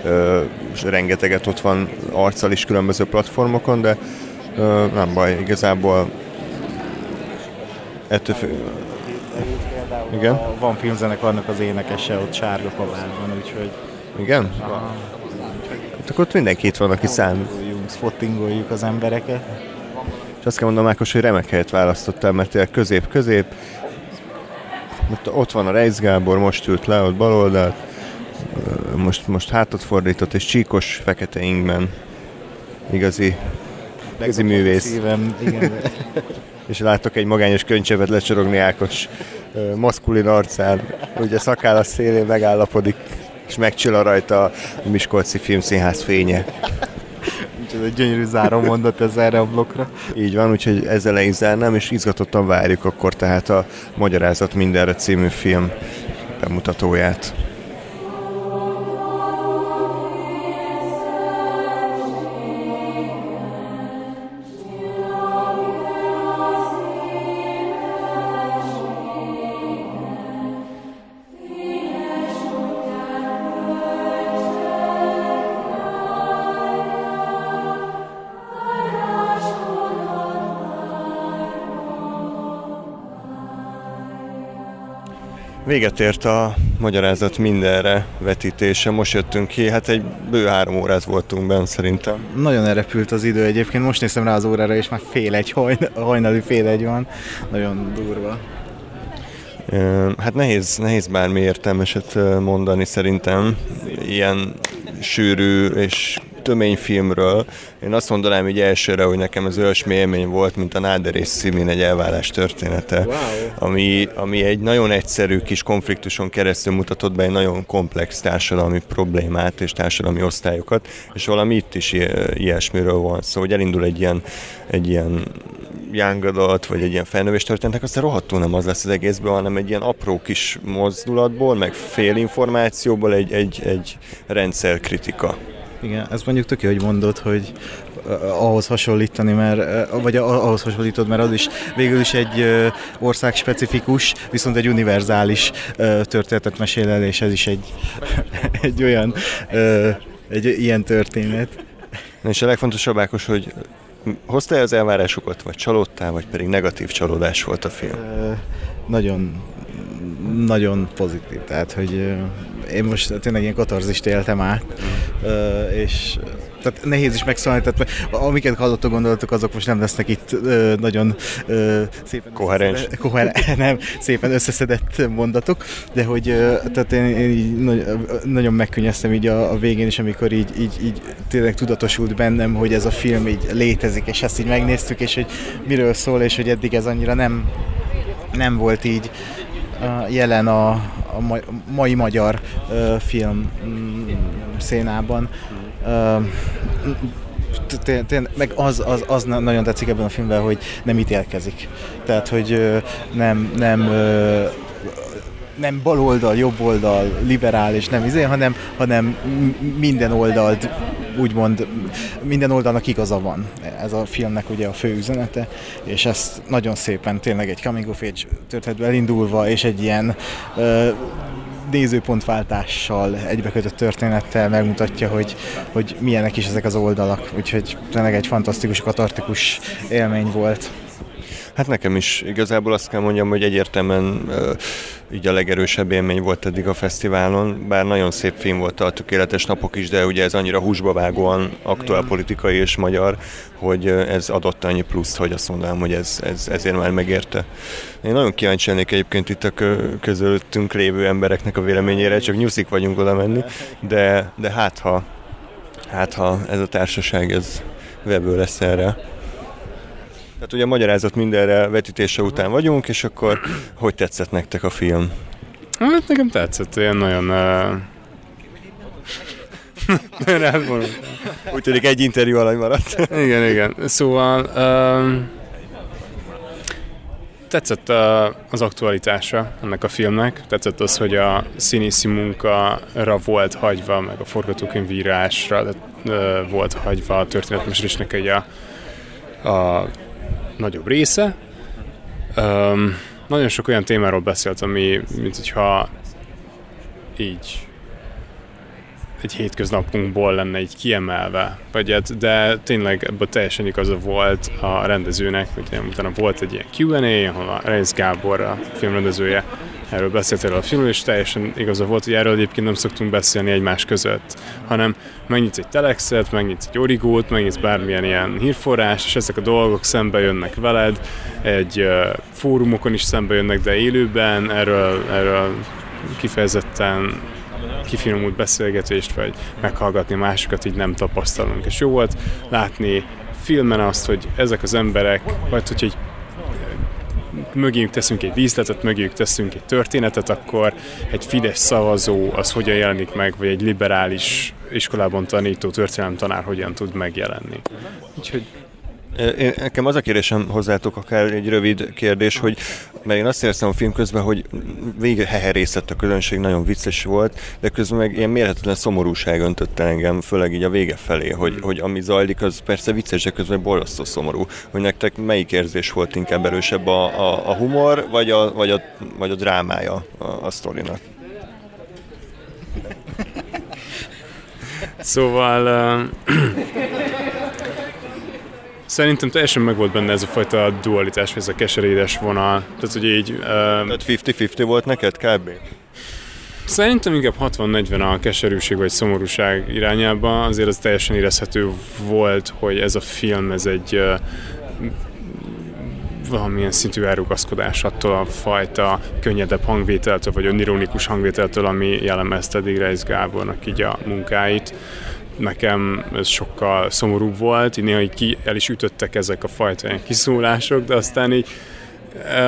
ö, rengeteget ott van arccal is különböző platformokon, de ö, nem baj, igazából ettől fő... Igen? A Van filmzenekarnak az énekese ott sárga kabátban, úgyhogy Igen? Hát akkor ott mindenki itt van, aki számít. spottingoljuk, spottingoljuk az embereket. És azt kell mondanom, Ákos, hogy remek helyet választottál, mert tényleg közép-közép. Ott, van a Reis Gábor, most ült le ott bal oldalt. Ö, Most, most hátat fordított, és csíkos, fekete ingben. Igazi, igazi művész. Szívem, igen. (laughs) És látok egy magányos könycsevet lecsorogni Ákos maszkulin arcán. Ugye szakáll a szélén megállapodik, és megcsillan rajta a Miskolci Filmszínház fénye. Úgyhogy egy gyönyörű záró mondat ez erre a blokkra. Így van, úgyhogy ezzel le is zárnám, és izgatottan várjuk akkor tehát a Magyarázat mindenre című film bemutatóját. Véget ért a magyarázat mindenre vetítése, most jöttünk ki, hát egy bő három órát voltunk benne szerintem. Nagyon elrepült az idő egyébként, most néztem rá az órára, és már fél egy, hajn- hajnali fél egy van. Nagyon durva. Hát nehéz, nehéz bármi értelmeset mondani szerintem ilyen sűrű és tömény filmről. Én azt mondanám így elsőre, hogy nekem ez olyasmi élmény volt, mint a Náder és Szimin egy elválás története, Wow. ami, ami egy nagyon egyszerű kis konfliktuson keresztül mutatott be egy nagyon komplex társadalmi problémát és társadalmi osztályokat, és valami itt is ilyesmiről van szó, hogy elindul egy ilyen, egy ilyen young adult, vagy egy ilyen felnövés történetnek, aztán rohadtul nem az lesz az egészben, hanem egy ilyen apró kis mozdulatból, meg félinformációból egy, egy, egy rendszerkritika. Igen, ez mondjuk tök jó, hogy mondod, hogy uh, ahhoz hasonlítani, mert, uh, vagy ahhoz hasonlítod, mert az is végül is egy uh, ország specifikus, viszont egy univerzális történetet mesél el, és ez is egy, (laughs) egy olyan, egy ilyen történet. Na És a legfontosabb, Ákos, hogy hoztál az elvárásokat, vagy csalódtál, vagy pedig negatív csalódás volt a film? Nagyon nagyon pozitív, tehát hogy én most tényleg ilyen katarzist éltem át, és tehát nehéz is megszólni, tehát amiket hallottok, gondoltok, azok most nem lesznek itt ö, nagyon ö, szépen Koherens. összeszedett- koher- (laughs) nem, szépen összeszedett mondatok, de hogy ö, tehát én, én így nagy, nagyon megkönnyeztem így a, a végén is, amikor így, így, így tényleg tudatosult bennem, hogy ez a film így létezik, és ezt így megnéztük, és hogy miről szól, és hogy eddig ez annyira nem, nem volt így jelen a, a ma- mai magyar film mm, szénában. Meg az, az, az na- nagyon tetszik ebben a filmben, hogy nem ítélkezik. Tehát, hogy nem, nem nem baloldal, jobb oldal, liberális, nem izé, hanem, hanem minden oldalt úgymond minden oldalnak igaza van. Ez a filmnek ugye a fő üzenete, és ezt nagyon szépen tényleg egy coming of age történetből elindulva, és egy ilyen ö, nézőpontváltással egybekötött történettel megmutatja, hogy, hogy milyenek is ezek az oldalak. Úgyhogy tényleg egy fantasztikus, katartikus élmény volt. Hát nekem is igazából azt kell mondjam, hogy egyértelműen így a legerősebb élmény volt eddig a fesztiválon, bár nagyon szép film volt a Tökéletes Napok is, de ugye ez annyira húsba vágóan aktuál politikai és magyar, hogy ez adott annyi pluszt, hogy azt mondanám, hogy ez, ez, ezért már megérte. Én nagyon kíváncsi lennék egyébként itt a közöttünk lévő embereknek a véleményére, csak nyuszik vagyunk oda menni, de, de hát ha, hát ha ez a társaság ez vevő lesz erre. Tehát ugye a magyarázat mindenre vetítése után vagyunk, és akkor hogy tetszett nektek a film? Hát nekem tetszett, ilyen nagyon... Uh... (laughs) Úgy tűnik egy interjú alany maradt. igen, igen. Szóval uh, tetszett uh, az aktualitása ennek a filmnek. Tetszett az, hogy a színészi munkára volt hagyva, meg a forgatókönyvírásra uh, volt hagyva a történetmesélésnek egy a, a nagyobb része. Um, nagyon sok olyan témáról beszélt, ami, mint hogyha így egy hétköznapunkból lenne így kiemelve, vagy hát, de tényleg ebből teljesen igaza volt a rendezőnek, hogy utána volt egy ilyen Q&A, ahol a Reis Gábor, a filmrendezője erről beszélt erről a filmről, és teljesen igaza volt, hogy erről egyébként nem szoktunk beszélni egymás között, hanem megnyitsz egy telexet, megnyitsz egy origót, megnyitsz bármilyen ilyen hírforrás, és ezek a dolgok szembe jönnek veled, egy uh, fórumokon is szembe jönnek, de élőben erről, erről kifejezetten kifinomult beszélgetést, vagy meghallgatni másokat így nem tapasztalunk. És jó volt látni filmen azt, hogy ezek az emberek, vagy hogy egy mögéjük teszünk egy díszletet, mögéjük teszünk egy történetet, akkor egy Fidesz szavazó az hogyan jelenik meg, vagy egy liberális iskolában tanító történelem tanár hogyan tud megjelenni. Úgyhogy én, nekem az a kérdésem hozzátok, akár egy rövid kérdés, hogy mert én azt éreztem a film közben, hogy végig heherészett a közönség, nagyon vicces volt, de közben meg ilyen mérhetetlen szomorúság öntötte engem, főleg így a vége felé, hogy, hogy ami zajlik, az persze vicces, de közben borzasztó szomorú. Hogy nektek melyik érzés volt inkább erősebb, a, a, a humor, vagy a, vagy a, vagy a drámája a, a sztorinak? Szóval uh, Szerintem teljesen meg volt benne ez a fajta dualitás, ez a keserédes vonal. Tehát, hogy így... Uh, Tehát 50-50 volt neked kb? Szerintem inkább 60-40 a keserűség vagy szomorúság irányába. Azért az teljesen érezhető volt, hogy ez a film, ez egy uh, valamilyen szintű elrugaszkodás attól a fajta könnyedebb hangvételtől, vagy önironikus hangvételtől, ami jellemezte eddig Reis Gábornak így a munkáit nekem ez sokkal szomorúbb volt, így néha így ki, el is ütöttek ezek a fajta ilyen kiszólások, de aztán így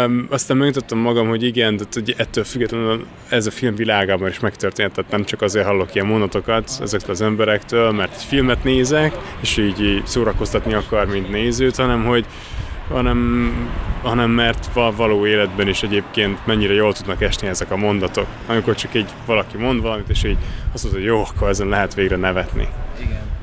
Um, aztán megmutattam magam, hogy igen, de hogy ettől függetlenül ez a film világában is megtörtént, tehát nem csak azért hallok ilyen mondatokat ezektől az emberektől, mert egy filmet nézek, és így, így szórakoztatni akar, mint nézőt, hanem hogy hanem, hanem mert való életben is egyébként mennyire jól tudnak esni ezek a mondatok. Amikor csak így valaki mond valamit, és így azt mondja, hogy jó, akkor ezen lehet végre nevetni. Igen.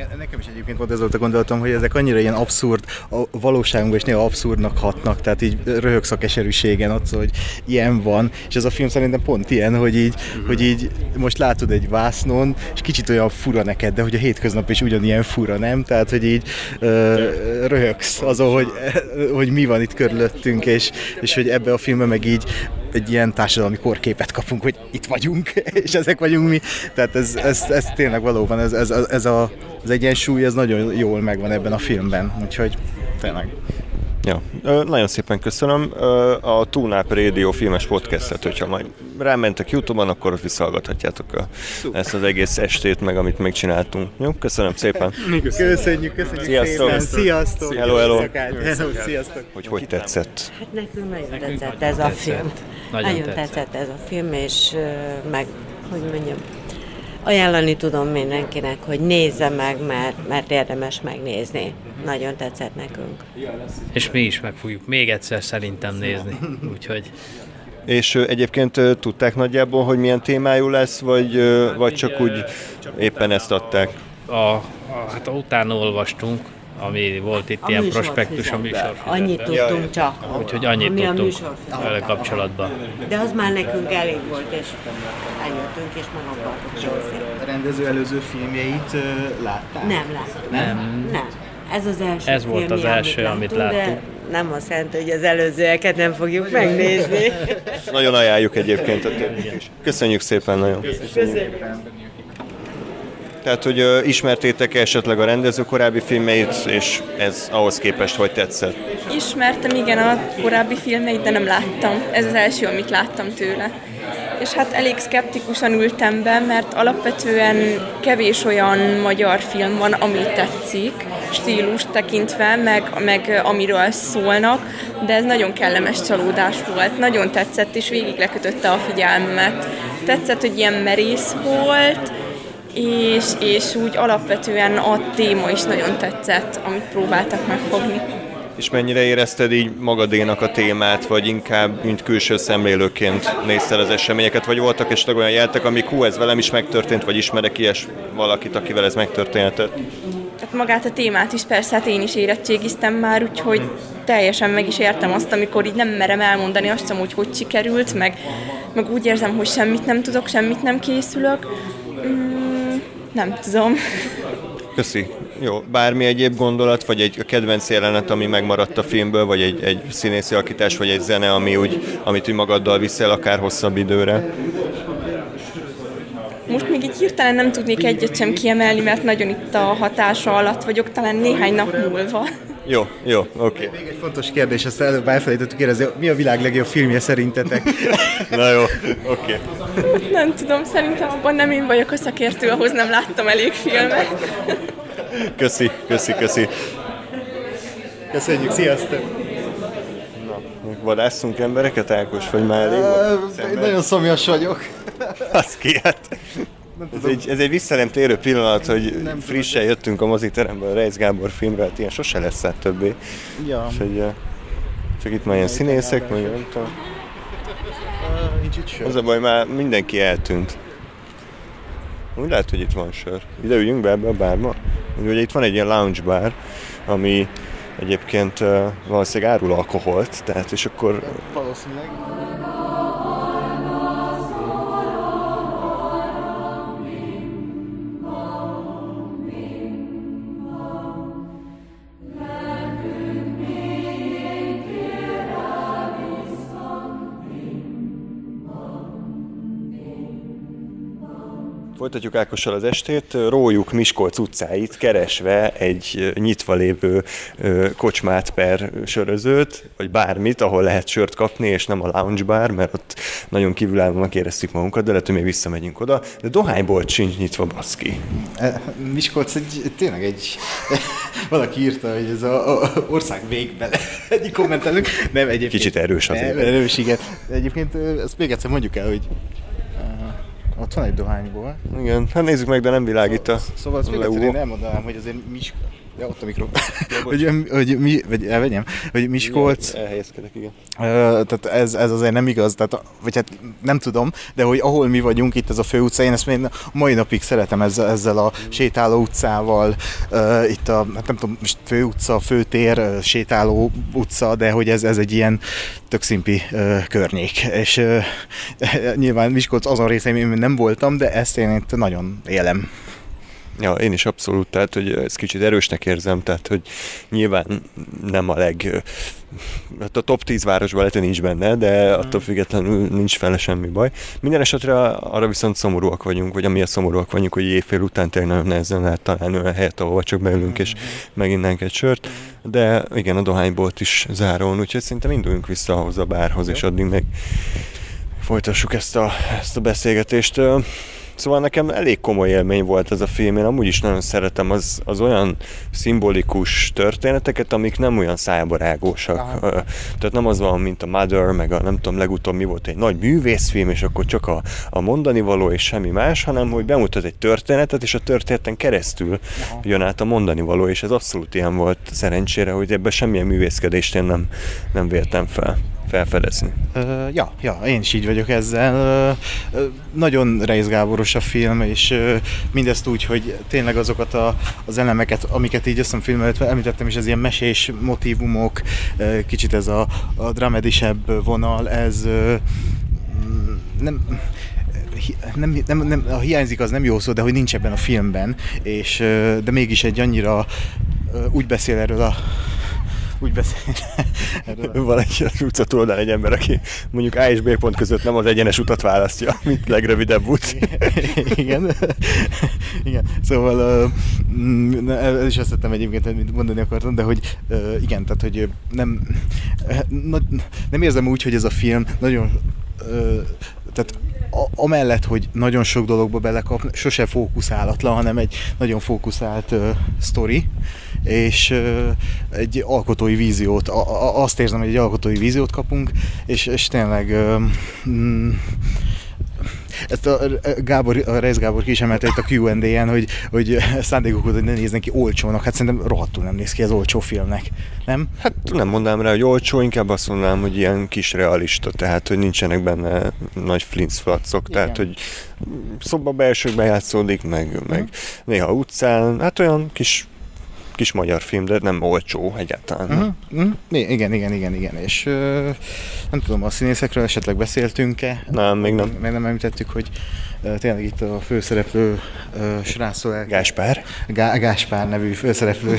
Igen, nekem is egyébként volt ez volt a gondolatom, hogy ezek annyira ilyen abszurd, a valóságunkban is néha abszurdnak hatnak, tehát így röhögsz a keserűségen ott, hogy ilyen van, és ez a film szerintem pont ilyen, hogy így, uh-huh. hogy így most látod egy vásznon, és kicsit olyan fura neked, de hogy a hétköznap is ugyanilyen fura, nem? Tehát, hogy így uh, röhögsz azon, hogy, hogy mi van itt körülöttünk, és, és hogy ebbe a filmbe meg így egy ilyen társadalmi korképet kapunk, hogy itt vagyunk, (laughs) és ezek vagyunk mi. Tehát ez, ez, ez tényleg valóban, ez, ez, ez a, az egyensúly, ez nagyon jól megvan ebben a filmben, úgyhogy tényleg. Ja, nagyon szépen köszönöm. A Túnáp Radio filmes podcastet, hogyha majd rámentek Youtube-on, akkor visszahallgathatjátok a, ezt az egész estét, meg amit megcsináltunk. Jó, köszönöm szépen. Köszönjük, köszönjük Sziasztok. szépen. Sziasztok. Hello, hello. Hello, sziasztok. Hogy hogy tetszett? Hát nekünk nagyon nekünk tetszett ez a film. Nagyon, nagyon tetszett. tetszett ez a film, és meg, hogy mondjam, ajánlani tudom mindenkinek, hogy nézze meg, mert, mert érdemes megnézni. Nagyon tetszett nekünk. És mi is meg fogjuk még egyszer szerintem nézni, úgyhogy... És egyébként tudták nagyjából, hogy milyen témájú lesz, vagy, vagy csak úgy éppen ezt adták? A, a, hát utána olvastunk, ami volt itt a ilyen prospektus a műsor. Annyit tudtunk csak. Úgyhogy annyit tudtunk vele kapcsolatban. De az már nekünk elég volt, és eljöttünk, és meg akartuk nézni. A rendező előző filmjeit látták? Nem láttuk. Nem. Nem. Ez az első Ez volt az első, amit láttunk, láttuk. De nem azt jelenti, hogy az előzőeket nem fogjuk megnézni. Nagyon ajánljuk egyébként a többit is. Köszönjük szépen nagyon. Köszönjük. Tehát, hogy ö, ismertétek esetleg a rendező korábbi filmeit, és ez ahhoz képest hogy tetszett? Ismertem igen a korábbi filmeit, de nem láttam. Ez az első, amit láttam tőle. És hát elég szkeptikusan ültem be, mert alapvetően kevés olyan magyar film van, ami tetszik, stílus tekintve, meg, meg amiről szólnak, de ez nagyon kellemes csalódás volt. Nagyon tetszett, és végig lekötötte a figyelmemet. Tetszett, hogy ilyen merész volt, és, és úgy alapvetően a téma is nagyon tetszett, amit próbáltak megfogni. És mennyire érezted így magadénak a témát, vagy inkább, mint külső szemlélőként nézted az eseményeket, vagy voltak esetleg olyan jeltek, amik hú, ez velem is megtörtént, vagy ismerek ilyes valakit, akivel ez megtörténhetett? Tehát magát a témát is persze, hát én is érettségiztem már, úgyhogy teljesen meg is értem azt, amikor így nem merem elmondani azt sem, hogy hogy sikerült, meg, meg úgy érzem, hogy semmit nem tudok, semmit nem készülök. Nem tudom. Köszi. Jó, bármi egyéb gondolat, vagy egy kedvenc jelenet, ami megmaradt a filmből, vagy egy, egy színészi alakítás, vagy egy zene, ami úgy, amit úgy magaddal viszel akár hosszabb időre. Most még így hirtelen nem tudnék egyet sem kiemelni, mert nagyon itt a hatása alatt vagyok, talán néhány nap múlva. Jó, jó, oké. Okay. Még egy fontos kérdés, ezt előbb elfelejtettük kérdezni, mi a világ legjobb filmje szerintetek? (laughs) Na jó, oké. Okay. Nem tudom, szerintem abban nem én vagyok a szakértő, ahhoz nem láttam elég filmet. Köszi, köszi, köszi. Köszönjük, sziasztok! Vadászunk embereket, Ákos, vagy már elég? Én nagyon szomjas vagyok. Az ki, hát. Ez egy, ez egy vissza nem térő pillanat, hogy nem frissen jöttünk a moziteremből a Reis Gábor filmre, hát ilyen sose lesz hát többé. Ja. És hogy, eh, csak itt már ilyen színészek, vagy nem tudom. Az a baj, már mindenki eltűnt. Úgy lehet, hogy itt van sör. Ide üljünk be ebbe a bárba. Ugye itt van egy ilyen lounge bar, ami egyébként uh, valószínűleg árul alkoholt, tehát és akkor Valószínűleg. Folytatjuk Ákossal az estét, rójuk Miskolc utcáit keresve egy nyitva lévő kocsmát per sörözőt, vagy bármit, ahol lehet sört kapni, és nem a lounge bar, mert ott nagyon kívülállónak éreztük magunkat, de lehet, hogy még visszamegyünk oda. De dohánybolt sincs nyitva, baszki. E, Miskolc egy, tényleg egy... (laughs) Valaki írta, hogy ez a, a ország végbele. (laughs) Egyik kommentelők. Nem, egyébként. Kicsit erős Nem, azért. erős, igen. Egyébként ezt még egyszer mondjuk el, hogy ott van egy dohányból. Igen, hát nézzük meg, de nem világít a Szóval azt még egyszer én elmondanám, hogy azért Mis... Ja, ott a mikro. hogy, hogy, mi, vagy elvegyem, hogy Miskolc, Igen, elhelyezkedek, igen. Ö, tehát ez, ez azért nem igaz, tehát, vagy hát nem tudom, de hogy ahol mi vagyunk itt ez a főutca, én ezt még mai napig szeretem ezzel, ezzel a sétáló utcával, ö, itt a, hát nem tudom, most főutca, főtér, sétáló utca, de hogy ez, ez egy ilyen tök szimpi ö, környék, és ö, (laughs) nyilván Miskolc azon részén én nem voltam, de ezt én itt nagyon élem. Ja, én is abszolút, tehát hogy ezt kicsit erősnek érzem, tehát hogy nyilván nem a leg... Hát a top 10 városban lehet, hogy nincs benne, de attól függetlenül nincs vele semmi baj. Minden esetre arra viszont szomorúak vagyunk, vagy amiatt szomorúak vagyunk, hogy éjfél után tényleg nagyon nehezen lehet találni olyan helyet, ahova csak beülünk és meginnánk egy sört. De igen, a dohánybolt is záron, úgyhogy szerintem induljunk vissza ahhoz a bárhoz, és addig még folytassuk ezt a, ezt a beszélgetést. Szóval nekem elég komoly élmény volt ez a film, én amúgy is nagyon szeretem az, az olyan szimbolikus történeteket, amik nem olyan szájbarágósak. Tehát nem az van, mint a Mother, meg a nem tudom, legutóbb mi volt egy nagy művészfilm, és akkor csak a, a mondani való és semmi más, hanem hogy bemutat egy történetet, és a történeten keresztül jön át a mondani való, és ez abszolút ilyen volt szerencsére, hogy ebben semmilyen művészkedést én nem, nem véltem fel felfedezni. Ö, ja, ja, én is így vagyok ezzel. Ö, nagyon Reis a film, és ö, mindezt úgy, hogy tényleg azokat a, az elemeket, amiket így összem film előtt említettem, és ez ilyen mesés motivumok, ö, kicsit ez a, a dramedisebb vonal, ez ö, mm, nem, nem, nem, nem, a hiányzik az nem jó szó, de hogy nincs ebben a filmben, és, de mégis egy annyira úgy beszél erről a úgy beszél. Van egy utca oldal egy ember, aki mondjuk A és B pont között nem az egyenes utat választja, mint legrövidebb út. (laughs) Igen. igen. Szóval uh, ez is azt tettem egyébként, amit mondani akartam, de hogy igen, tehát hogy nem, nem érzem úgy, hogy ez a film nagyon tehát amellett, hogy nagyon sok dologba belekap, sose fókuszálatlan, hanem egy nagyon fókuszált uh, sztori, és uh, egy alkotói víziót, a, a, azt érzem, hogy egy alkotói víziót kapunk, és, és tényleg uh, mm, ezt a Gábor, a Reis Gábor ki is emelte itt a Q&A-en, hogy, hogy szándékokat, hogy ne néznek ki olcsónak. Hát szerintem rohadtul nem néz ki ez olcsó filmnek, nem? Hát nem mondanám rá, hogy olcsó, inkább azt mondanám, hogy ilyen kis realista, tehát hogy nincsenek benne nagy flincflacok, tehát hogy szoba belsőkben játszódik, meg, meg néha utcán, hát olyan kis kis magyar film, de nem olcsó egyáltalán. Uh-huh. Uh-huh. Igen, igen, igen, igen. És uh, nem tudom, a színészekről esetleg beszéltünk-e? Nem, még nem. Meg nem említettük, hogy uh, tényleg itt a főszereplő uh, srácol el. Gáspár. Gá- Gáspár nevű főszereplő (laughs)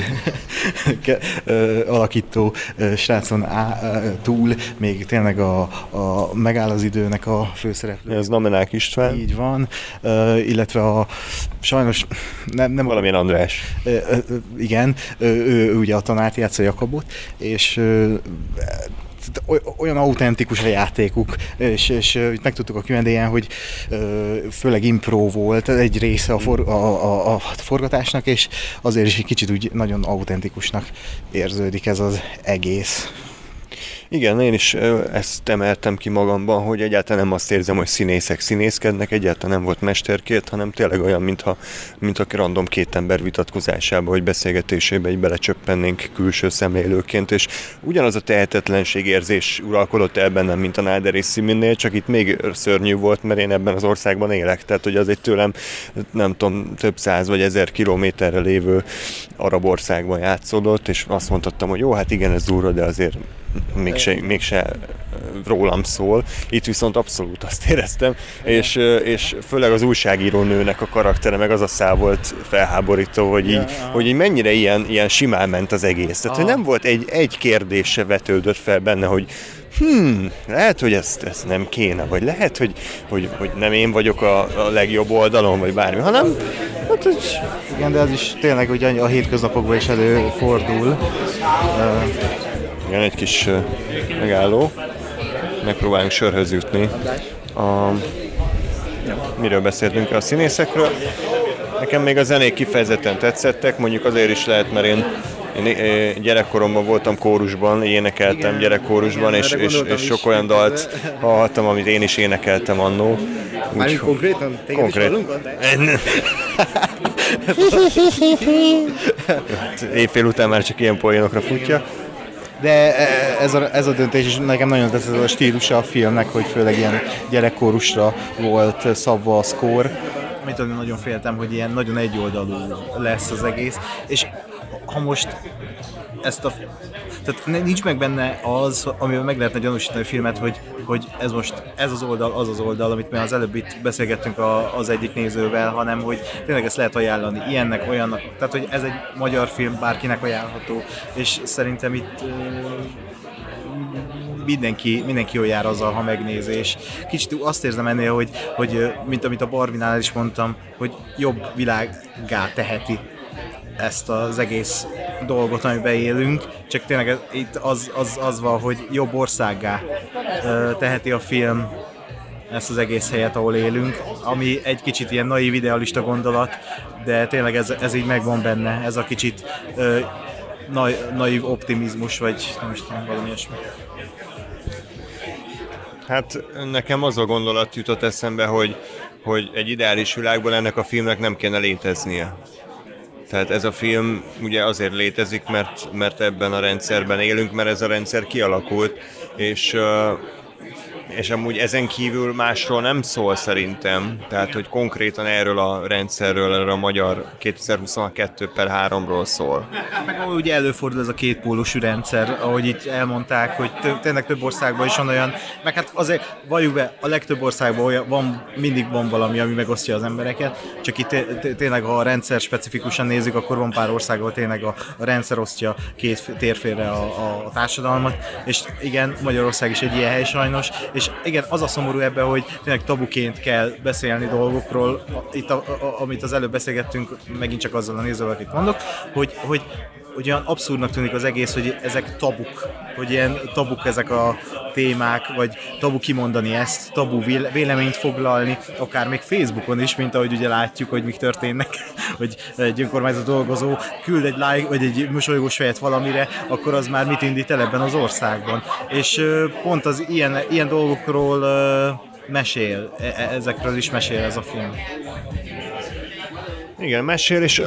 uh, alakító uh, srácon á, uh, túl még tényleg a, a megáll az időnek a főszereplő. Ez Namenák István. Így van, uh, illetve a sajnos nem, nem Valamilyen András. Uh, uh, igen, ő, ő, ő ugye a tanárt játsza Jakabot, és olyan autentikus a játékuk, és, és itt megtudtuk a qa hogy főleg impro volt egy része a, for, a, a, a forgatásnak, és azért is egy kicsit úgy nagyon autentikusnak érződik ez az egész. Igen, én is ezt emeltem ki magamban, hogy egyáltalán nem azt érzem, hogy színészek színészkednek, egyáltalán nem volt mesterkért, hanem tényleg olyan, mintha, mintha random két ember vitatkozásába, vagy beszélgetésébe így belecsöppennénk külső szemlélőként, és ugyanaz a tehetetlenség érzés uralkodott el bennem, mint a Náder és Sziminnél, csak itt még szörnyű volt, mert én ebben az országban élek, tehát hogy az egy tőlem, nem tudom, több száz vagy ezer kilométerre lévő arab országban játszódott, és azt mondhattam, hogy jó, hát igen, ez durva, de azért mégse, mégse rólam szól. Itt viszont abszolút azt éreztem, és, és főleg az újságíró nőnek a karaktere, meg az a szál volt felháborító, hogy így, hogy így mennyire ilyen, ilyen simán ment az egész. Tehát, hogy nem volt egy, egy kérdés se vetődött fel benne, hogy hmm, lehet, hogy ezt, ezt nem kéne, vagy lehet, hogy, hogy, hogy nem én vagyok a, a legjobb oldalon, vagy bármi, hanem hát, hogy... Igen, de az is tényleg hogy a hétköznapokban is előfordul. Uh, igen, egy kis megálló. Megpróbálunk sörhöz jutni. A, miről beszéltünk a színészekről. Nekem még a zenék kifejezetten tetszettek, mondjuk azért is lehet, mert én én gyerekkoromban voltam kórusban, énekeltem Igen, gyerekkórusban, és, és, és sok olyan dalt hallhattam, amit én is énekeltem annó. Úgy, konkrétan? Téged konkrét. hát, évfél után már csak ilyen poénokra futja de e, ez a, ez a döntés is nekem nagyon tetszett a stílusa a filmnek, hogy főleg ilyen gyerekkórusra volt szabva a szkór. Mit tudom, nagyon féltem, hogy ilyen nagyon egyoldalú lesz az egész, és ha most ezt a tehát nincs meg benne az, amivel meg lehetne gyanúsítani a filmet, hogy, hogy ez most ez az oldal, az az oldal, amit mi az előbb itt beszélgettünk a, az egyik nézővel, hanem hogy tényleg ezt lehet ajánlani ilyennek, olyannak. Tehát, hogy ez egy magyar film, bárkinek ajánlható, és szerintem itt mindenki, mindenki jól jár azzal, ha megnézi, és kicsit azt érzem ennél, hogy, hogy mint amit a Barbinál is mondtam, hogy jobb világá teheti ezt az egész dolgot, amiben élünk, csak tényleg itt az, az, az van, hogy jobb országgá teheti a film ezt az egész helyet, ahol élünk, ami egy kicsit ilyen naív idealista gondolat, de tényleg ez, ez így megvan benne, ez a kicsit ö, na, naív optimizmus, vagy nem is tudom, valami ilyesmi. Hát nekem az a gondolat jutott eszembe, hogy, hogy egy ideális világban ennek a filmnek nem kéne léteznie. Tehát ez a film ugye azért létezik, mert, mert ebben a rendszerben élünk, mert ez a rendszer kialakult, és, és amúgy ezen kívül másról nem szól szerintem, tehát hogy konkrétan erről a rendszerről, erről a magyar 2022 per 3-ról szól. Meg ugye előfordul ez a kétpólusú rendszer, ahogy itt elmondták, hogy tényleg több országban is van olyan, meg hát azért valljuk be, a legtöbb országban olyan, van, mindig van valami, ami megosztja az embereket, csak itt tényleg, ha a rendszer specifikusan nézzük, akkor van pár ország, ahol tényleg a, a rendszer osztja két térfélre a, a társadalmat, és igen, Magyarország is egy ilyen hely sajnos, és igen, az a szomorú ebben, hogy tényleg tabuként kell beszélni dolgokról, itt a, a, amit az előbb beszélgettünk, megint csak azzal a nézővel, akit mondok, hogy, hogy hogy olyan abszurdnak tűnik az egész, hogy ezek tabuk, hogy ilyen tabuk ezek a témák, vagy tabu kimondani ezt, tabu véleményt foglalni, akár még Facebookon is, mint ahogy ugye látjuk, hogy mik történnek, (laughs) hogy egy önkormányzat dolgozó küld egy like, vagy egy mosolygós fejet valamire, akkor az már mit indít el ebben az országban. És pont az ilyen, ilyen dolgokról mesél, e, e, ezekről is mesél ez a film. Igen, mesél, és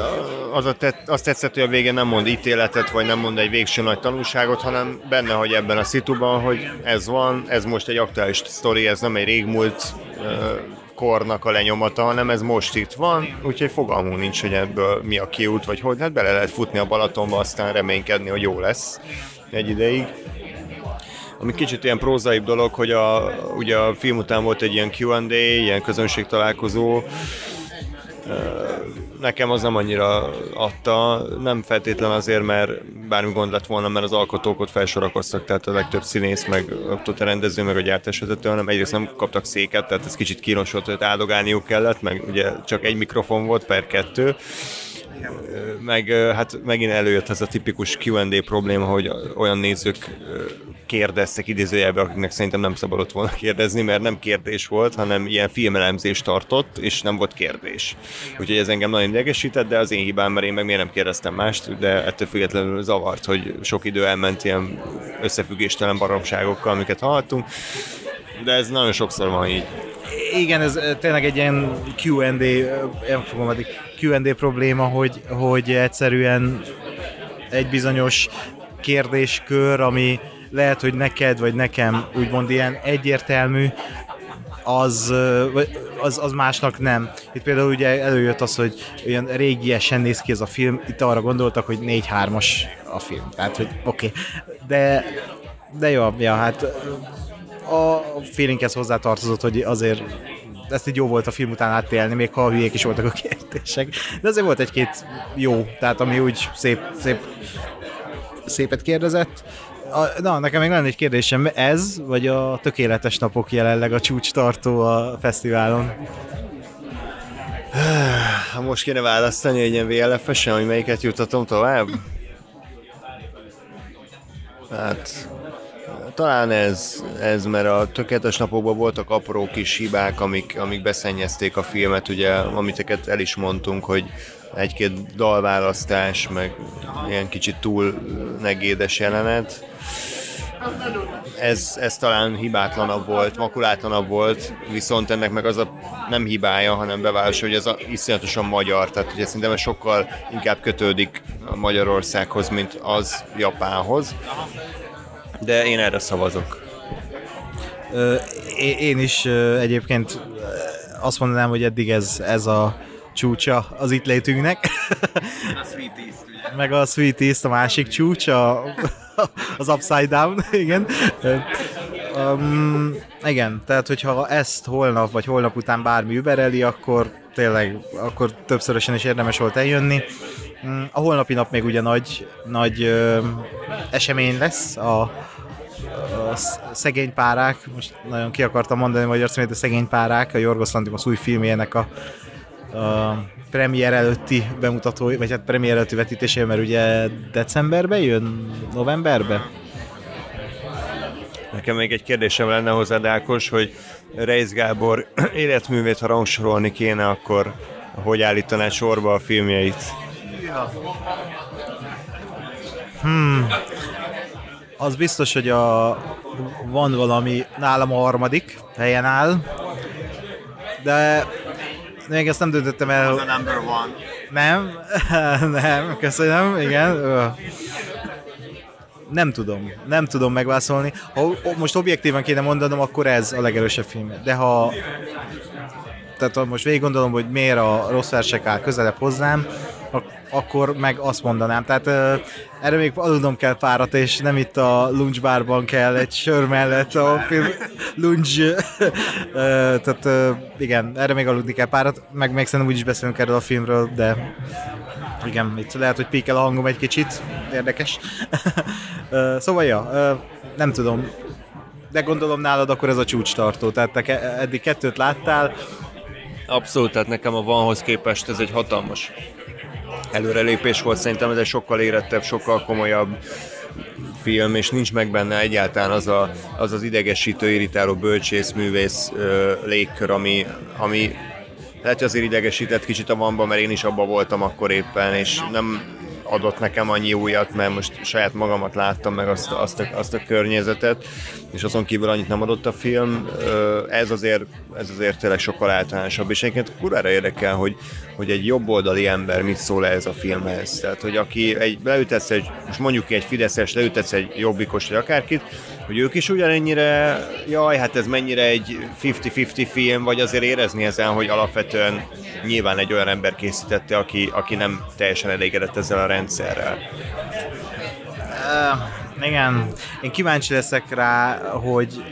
az a tett, azt tetszett, hogy a végén nem mond ítéletet, vagy nem mond egy végső nagy tanulságot, hanem benne, hogy ebben a szituban, hogy ez van, ez most egy aktuális sztori, ez nem egy régmúlt kornak a lenyomata, hanem ez most itt van, úgyhogy fogalmunk nincs, hogy ebből mi a kiút, vagy hogy, hát bele lehet futni a Balatonba, aztán reménykedni, hogy jó lesz egy ideig. Ami kicsit ilyen prózaibb dolog, hogy a, ugye a film után volt egy ilyen Q&A, ilyen közönség találkozó, nekem az nem annyira adta, nem feltétlen azért, mert bármi gond lett volna, mert az alkotók ott felsorakoztak, tehát a legtöbb színész, meg a rendező, meg a gyártás vezető, hanem egyrészt nem kaptak széket, tehát ez kicsit kínos volt, hogy áldogálniuk kellett, meg ugye csak egy mikrofon volt per kettő, meg hát megint előjött ez a tipikus Q&A probléma, hogy olyan nézők kérdeztek idézőjelbe, akiknek szerintem nem szabadott volna kérdezni, mert nem kérdés volt, hanem ilyen filmelemzést tartott, és nem volt kérdés. Úgyhogy ez engem nagyon idegesített, de az én hibám, mert én meg miért nem kérdeztem mást, de ettől függetlenül zavart, hogy sok idő elment ilyen összefüggéstelen baromságokkal, amiket hallottunk, de ez nagyon sokszor van így. Igen, ez tényleg egy ilyen Q&A, nem fogom addig, Q&A probléma, hogy, hogy egyszerűen egy bizonyos kérdéskör, ami lehet, hogy neked vagy nekem úgymond ilyen egyértelmű, az, az, az másnak nem. Itt például ugye előjött az, hogy olyan régiesen néz ki ez a film, itt arra gondoltak, hogy 4-3-as a film. Tehát, hogy oké. Okay. De, de jó, ja, hát a feelinghez hozzátartozott, hogy azért ezt így jó volt a film után átélni, még ha hülyék is voltak a kérdések. De azért volt egy-két jó, tehát ami úgy szép, szép szépet kérdezett. A, na, nekem még lenne egy kérdésem, ez, vagy a tökéletes napok jelenleg a csúcs tartó a fesztiválon? Ha most kéne választani egy ilyen VLF-esen, hogy melyiket jutatom tovább? Hát, talán ez, ez, mert a tökéletes napokban voltak apró kis hibák, amik, amik beszennyezték a filmet, ugye, amiteket el is mondtunk, hogy egy-két dalválasztás, meg ilyen kicsit túl negédes jelenet. Ez, ez talán hibátlanabb volt, makulátlanabb volt, viszont ennek meg az a nem hibája, hanem bevállalás, hogy ez a, iszonyatosan magyar, tehát ugye szerintem ez sokkal inkább kötődik Magyarországhoz, mint az Japánhoz. De én erre szavazok. Én is egyébként azt mondanám, hogy eddig ez, ez a csúcsa az itt létünknek. A Sweet East, ugye? Meg a Sweet East, a másik csúcsa, az Upside Down, igen. Um, igen, tehát hogyha ezt holnap vagy holnap után bármi übereli, akkor tényleg, akkor többszörösen is érdemes volt eljönni. Mm, a holnapi nap még ugye nagy, nagy ö, esemény lesz, a, a szegény párák, most nagyon ki akartam mondani magyar személyt, a szegény párák, a Jorgos Lantimos új filmjének a a premier előtti bemutató, vagy hát premier előtti vetítésé, mert ugye decemberben jön, novemberben? Nekem még egy kérdésem lenne hozzá, Ákos, hogy Reis Gábor (clears throat) életművét, ha rangsorolni kéne, akkor hogy állítaná sorba a filmjeit? Hmm. Az biztos, hogy a, van valami nálam a harmadik helyen áll, de még ezt nem döntöttem el. Az a number one. Nem, (laughs) nem, köszönöm, igen. nem tudom, nem tudom megválaszolni. Ha most objektívan kéne mondanom, akkor ez a legerősebb film. De ha tehát ha most végig gondolom, hogy miért a rossz versek áll közelebb hozzám, akkor meg azt mondanám. Tehát erre még aludnom kell párat, és nem itt a lunchbárban kell egy sör mellett a film lunch. tehát igen, erre még aludni kell párat, meg még szerintem úgyis beszélünk erről a filmről, de igen, itt lehet, hogy píkel a hangom egy kicsit, érdekes. szóval ja, nem tudom, de gondolom nálad akkor ez a csúcs tartó, tehát te eddig kettőt láttál. Abszolút, tehát nekem a vanhoz képest ez egy hatalmas előrelépés volt, szerintem ez egy sokkal érettebb, sokkal komolyabb film, és nincs meg benne egyáltalán az a, az, az idegesítő, irritáló bölcsészművész ö, légkör, ami, ami lehet, hogy azért idegesített kicsit a vanba, mert én is abba voltam akkor éppen, és nem adott nekem annyi újat, mert most saját magamat láttam, meg azt, azt, a, azt a környezetet, és azon kívül annyit nem adott a film. Ez azért, ez azért tényleg sokkal általánosabb, és egyébként kurára érdekel, hogy, hogy egy jobboldali ember mit szól ez a filmhez. Tehát, hogy aki egy, leütetsz egy, most mondjuk egy Fideszes, leütetsz egy jobbikos, vagy akárkit, hogy ők is ugyanennyire, jaj, hát ez mennyire egy 50-50 film, vagy azért érezni ezen, hogy alapvetően nyilván egy olyan ember készítette, aki, aki nem teljesen elégedett ezzel a rendszerrel. Uh, igen, én kíváncsi leszek rá, hogy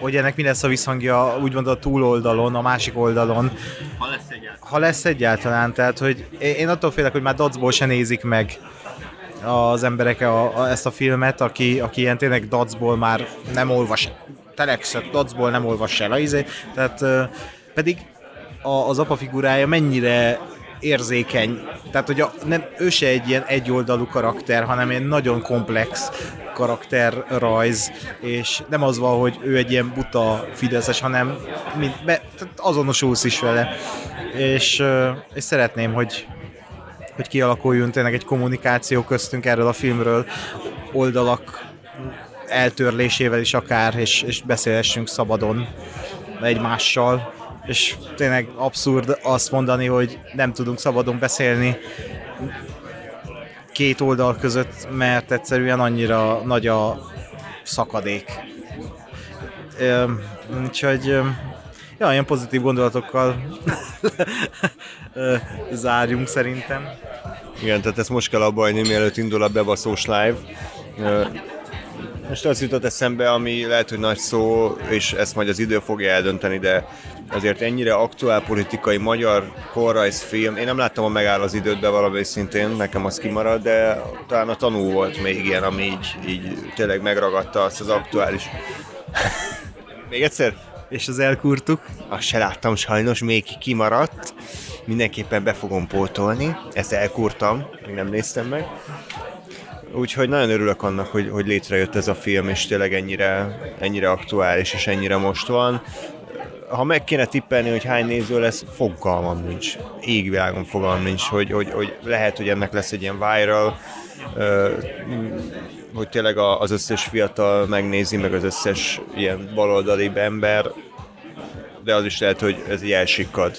hogy ennek mi lesz a visszhangja úgymond a túloldalon, a másik oldalon. Ha lesz egyáltalán. Ha lesz egyáltalán, tehát hogy én attól félek, hogy már dacból se nézik meg az emberek a, a, ezt a filmet, aki, aki ilyen tényleg dacból már nem olvas, telexet dacból nem olvas el a izé, tehát pedig a, az apa figurája mennyire érzékeny. Tehát, hogy a, nem, ő se egy ilyen egyoldalú karakter, hanem egy nagyon komplex karakterrajz, és nem az van, hogy ő egy ilyen buta fideszes, hanem mint, be, azonosulsz is vele. És, és szeretném, hogy, hogy kialakuljon tényleg egy kommunikáció köztünk erről a filmről, oldalak eltörlésével is akár, és, és beszélhessünk szabadon egymással és tényleg abszurd azt mondani, hogy nem tudunk szabadon beszélni két oldal között, mert egyszerűen annyira nagy a szakadék. Úgyhogy ja, ilyen pozitív gondolatokkal (laughs) zárjunk szerintem. Igen, tehát ezt most kell abba mielőtt indul a bebaszós live. Most az jutott eszembe, ami lehet, hogy nagy szó, és ezt majd az idő fogja eldönteni, de azért ennyire aktuál politikai magyar korrajzfilm, én nem láttam a megáll az időt, de valami szintén nekem az kimarad, de talán a tanú volt még ilyen, ami így, így tényleg megragadta azt az aktuális. (laughs) még egyszer? És az elkurtuk? Azt se láttam sajnos, még kimaradt. Mindenképpen be fogom pótolni. Ezt elkurtam, még nem néztem meg. Úgyhogy nagyon örülök annak, hogy, hogy létrejött ez a film, és tényleg ennyire, ennyire aktuális, és ennyire most van. Ha meg kéne tippelni, hogy hány néző lesz, fogalmam nincs. Égvilágon fogalmam nincs, hogy, hogy, hogy lehet, hogy ennek lesz egy ilyen viral, hogy tényleg az összes fiatal megnézi, meg az összes ilyen baloldali ember, de az is lehet, hogy ez így elsikkad.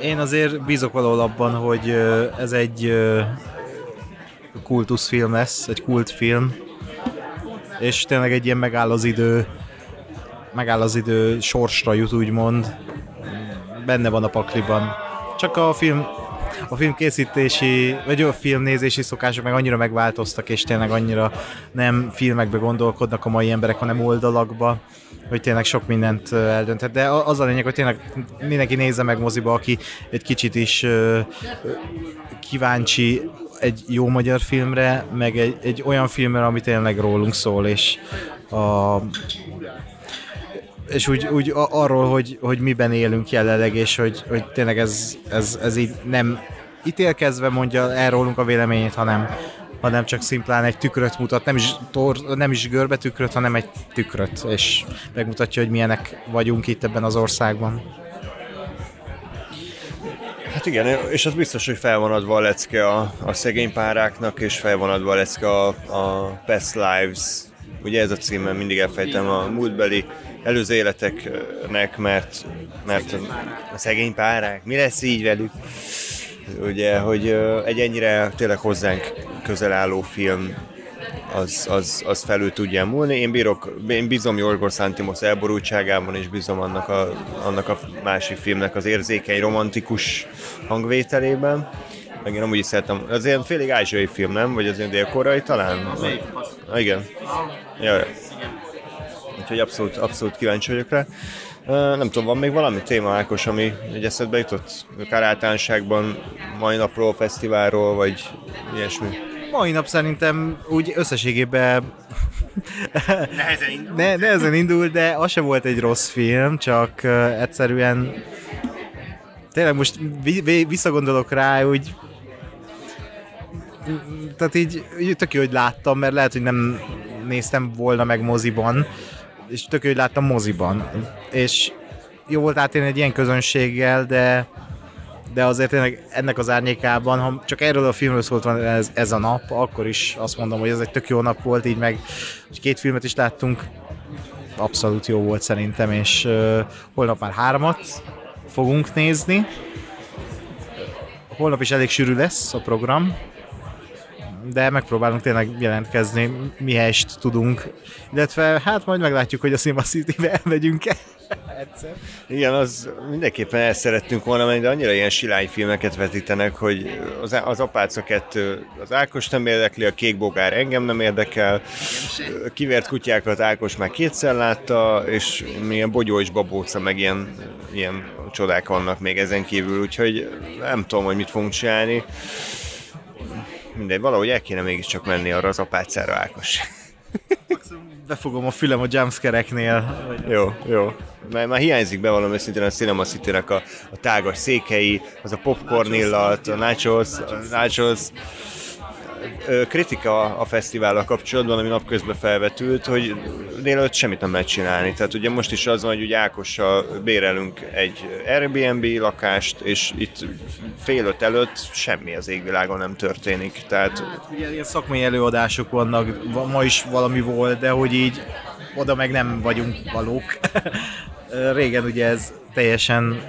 Én azért bízok valahol abban, hogy ez egy kultuszfilm lesz, egy kultfilm, és tényleg egy ilyen megáll az idő, megáll az idő, sorsra jut úgymond, benne van a pakliban. Csak a film a film készítési, vagy a filmnézési szokások meg annyira megváltoztak, és tényleg annyira nem filmekbe gondolkodnak a mai emberek, hanem oldalakba, hogy tényleg sok mindent eldönthet. De az a lényeg, hogy tényleg mindenki nézze meg moziba, aki egy kicsit is kíváncsi egy jó magyar filmre, meg egy, egy olyan filmre, ami tényleg rólunk szól, és a, és úgy, úgy arról, hogy, hogy miben élünk jelenleg, és hogy, hogy tényleg ez, ez, ez így nem ítélkezve mondja el rólunk a véleményét, hanem, hanem csak szimplán egy tükröt mutat, nem is, tor, nem is görbe tükröt, hanem egy tükröt, és megmutatja, hogy milyenek vagyunk itt ebben az országban. Hát igen, és az biztos, hogy fel van adva a lecke a, a szegény páráknak, és fel van adva a lecke a, a Past Lives. Ugye ez a címe, mindig elfejtem a múltbeli előző életeknek, mert, mert a szegény párák, mi lesz így velük? ugye, hogy egy ennyire tényleg hozzánk közel álló film az, az, az felül tudja múlni. Én, bírok, én bízom Jorgos Santimos elborultságában, és bízom annak a, annak a másik filmnek az érzékeny, romantikus hangvételében. Meg én amúgy is szeretem. Az ilyen félig ázsiai film, nem? Vagy az ilyen délkorai talán? Ah, igen. Ja, Úgyhogy abszolút, abszolút kíváncsi vagyok rá. Nem tudom, van még valami téma, Ákos, ami egy eszedbe jutott? Akár általánoságban, mai napról, fesztiválról, vagy ilyesmi? Mai nap szerintem úgy összességében nehezen indult. Ne, nehezen indult, de az sem volt egy rossz film, csak egyszerűen tényleg most visszagondolok rá, úgy tehát így tök jó, hogy láttam, mert lehet, hogy nem néztem volna meg moziban, és tök hogy láttam moziban. És jó volt átérni egy ilyen közönséggel, de de azért tényleg ennek az árnyékában, ha csak erről a filmről szólt van ez, ez a nap, akkor is azt mondom, hogy ez egy tök jó nap volt, így meg két filmet is láttunk, abszolút jó volt szerintem, és uh, holnap már háromat fogunk nézni. Holnap is elég sűrű lesz a program, de megpróbálunk tényleg jelentkezni, mihelyest tudunk. Illetve hát majd meglátjuk, hogy a Cinema City-be elmegyünk-e. Egyszer. Igen, az mindenképpen el szerettünk volna menni, de annyira ilyen silány filmeket vetítenek, hogy az, az Apáca 2 az Ákos nem érdekli, a Kék Bogár engem nem érdekel, kivert kutyákat Ákos már kétszer látta, és milyen bogyó és babóca, meg ilyen, ilyen csodák vannak még ezen kívül, úgyhogy nem tudom, hogy mit fogunk csinálni mindegy, valahogy el kéne mégiscsak menni arra az apácára, Ákos. (laughs) Befogom a fülem a jumpscare-eknél. Jó, jó. Már, már hiányzik be valami szintén a Cinema city a, a tágas székei, az a popcorn illat, a nachos, a nachos kritika a fesztivállal kapcsolatban, ami napközben felvetült, hogy délelőtt semmit nem lehet csinálni. Tehát ugye most is az van, hogy ugye Ákossal bérelünk egy Airbnb lakást, és itt fél öt előtt semmi az égvilágon nem történik. Tehát... Hát, ugye ilyen szakmai előadások vannak, ma is valami volt, de hogy így oda meg nem vagyunk valók. (laughs) Régen ugye ez teljesen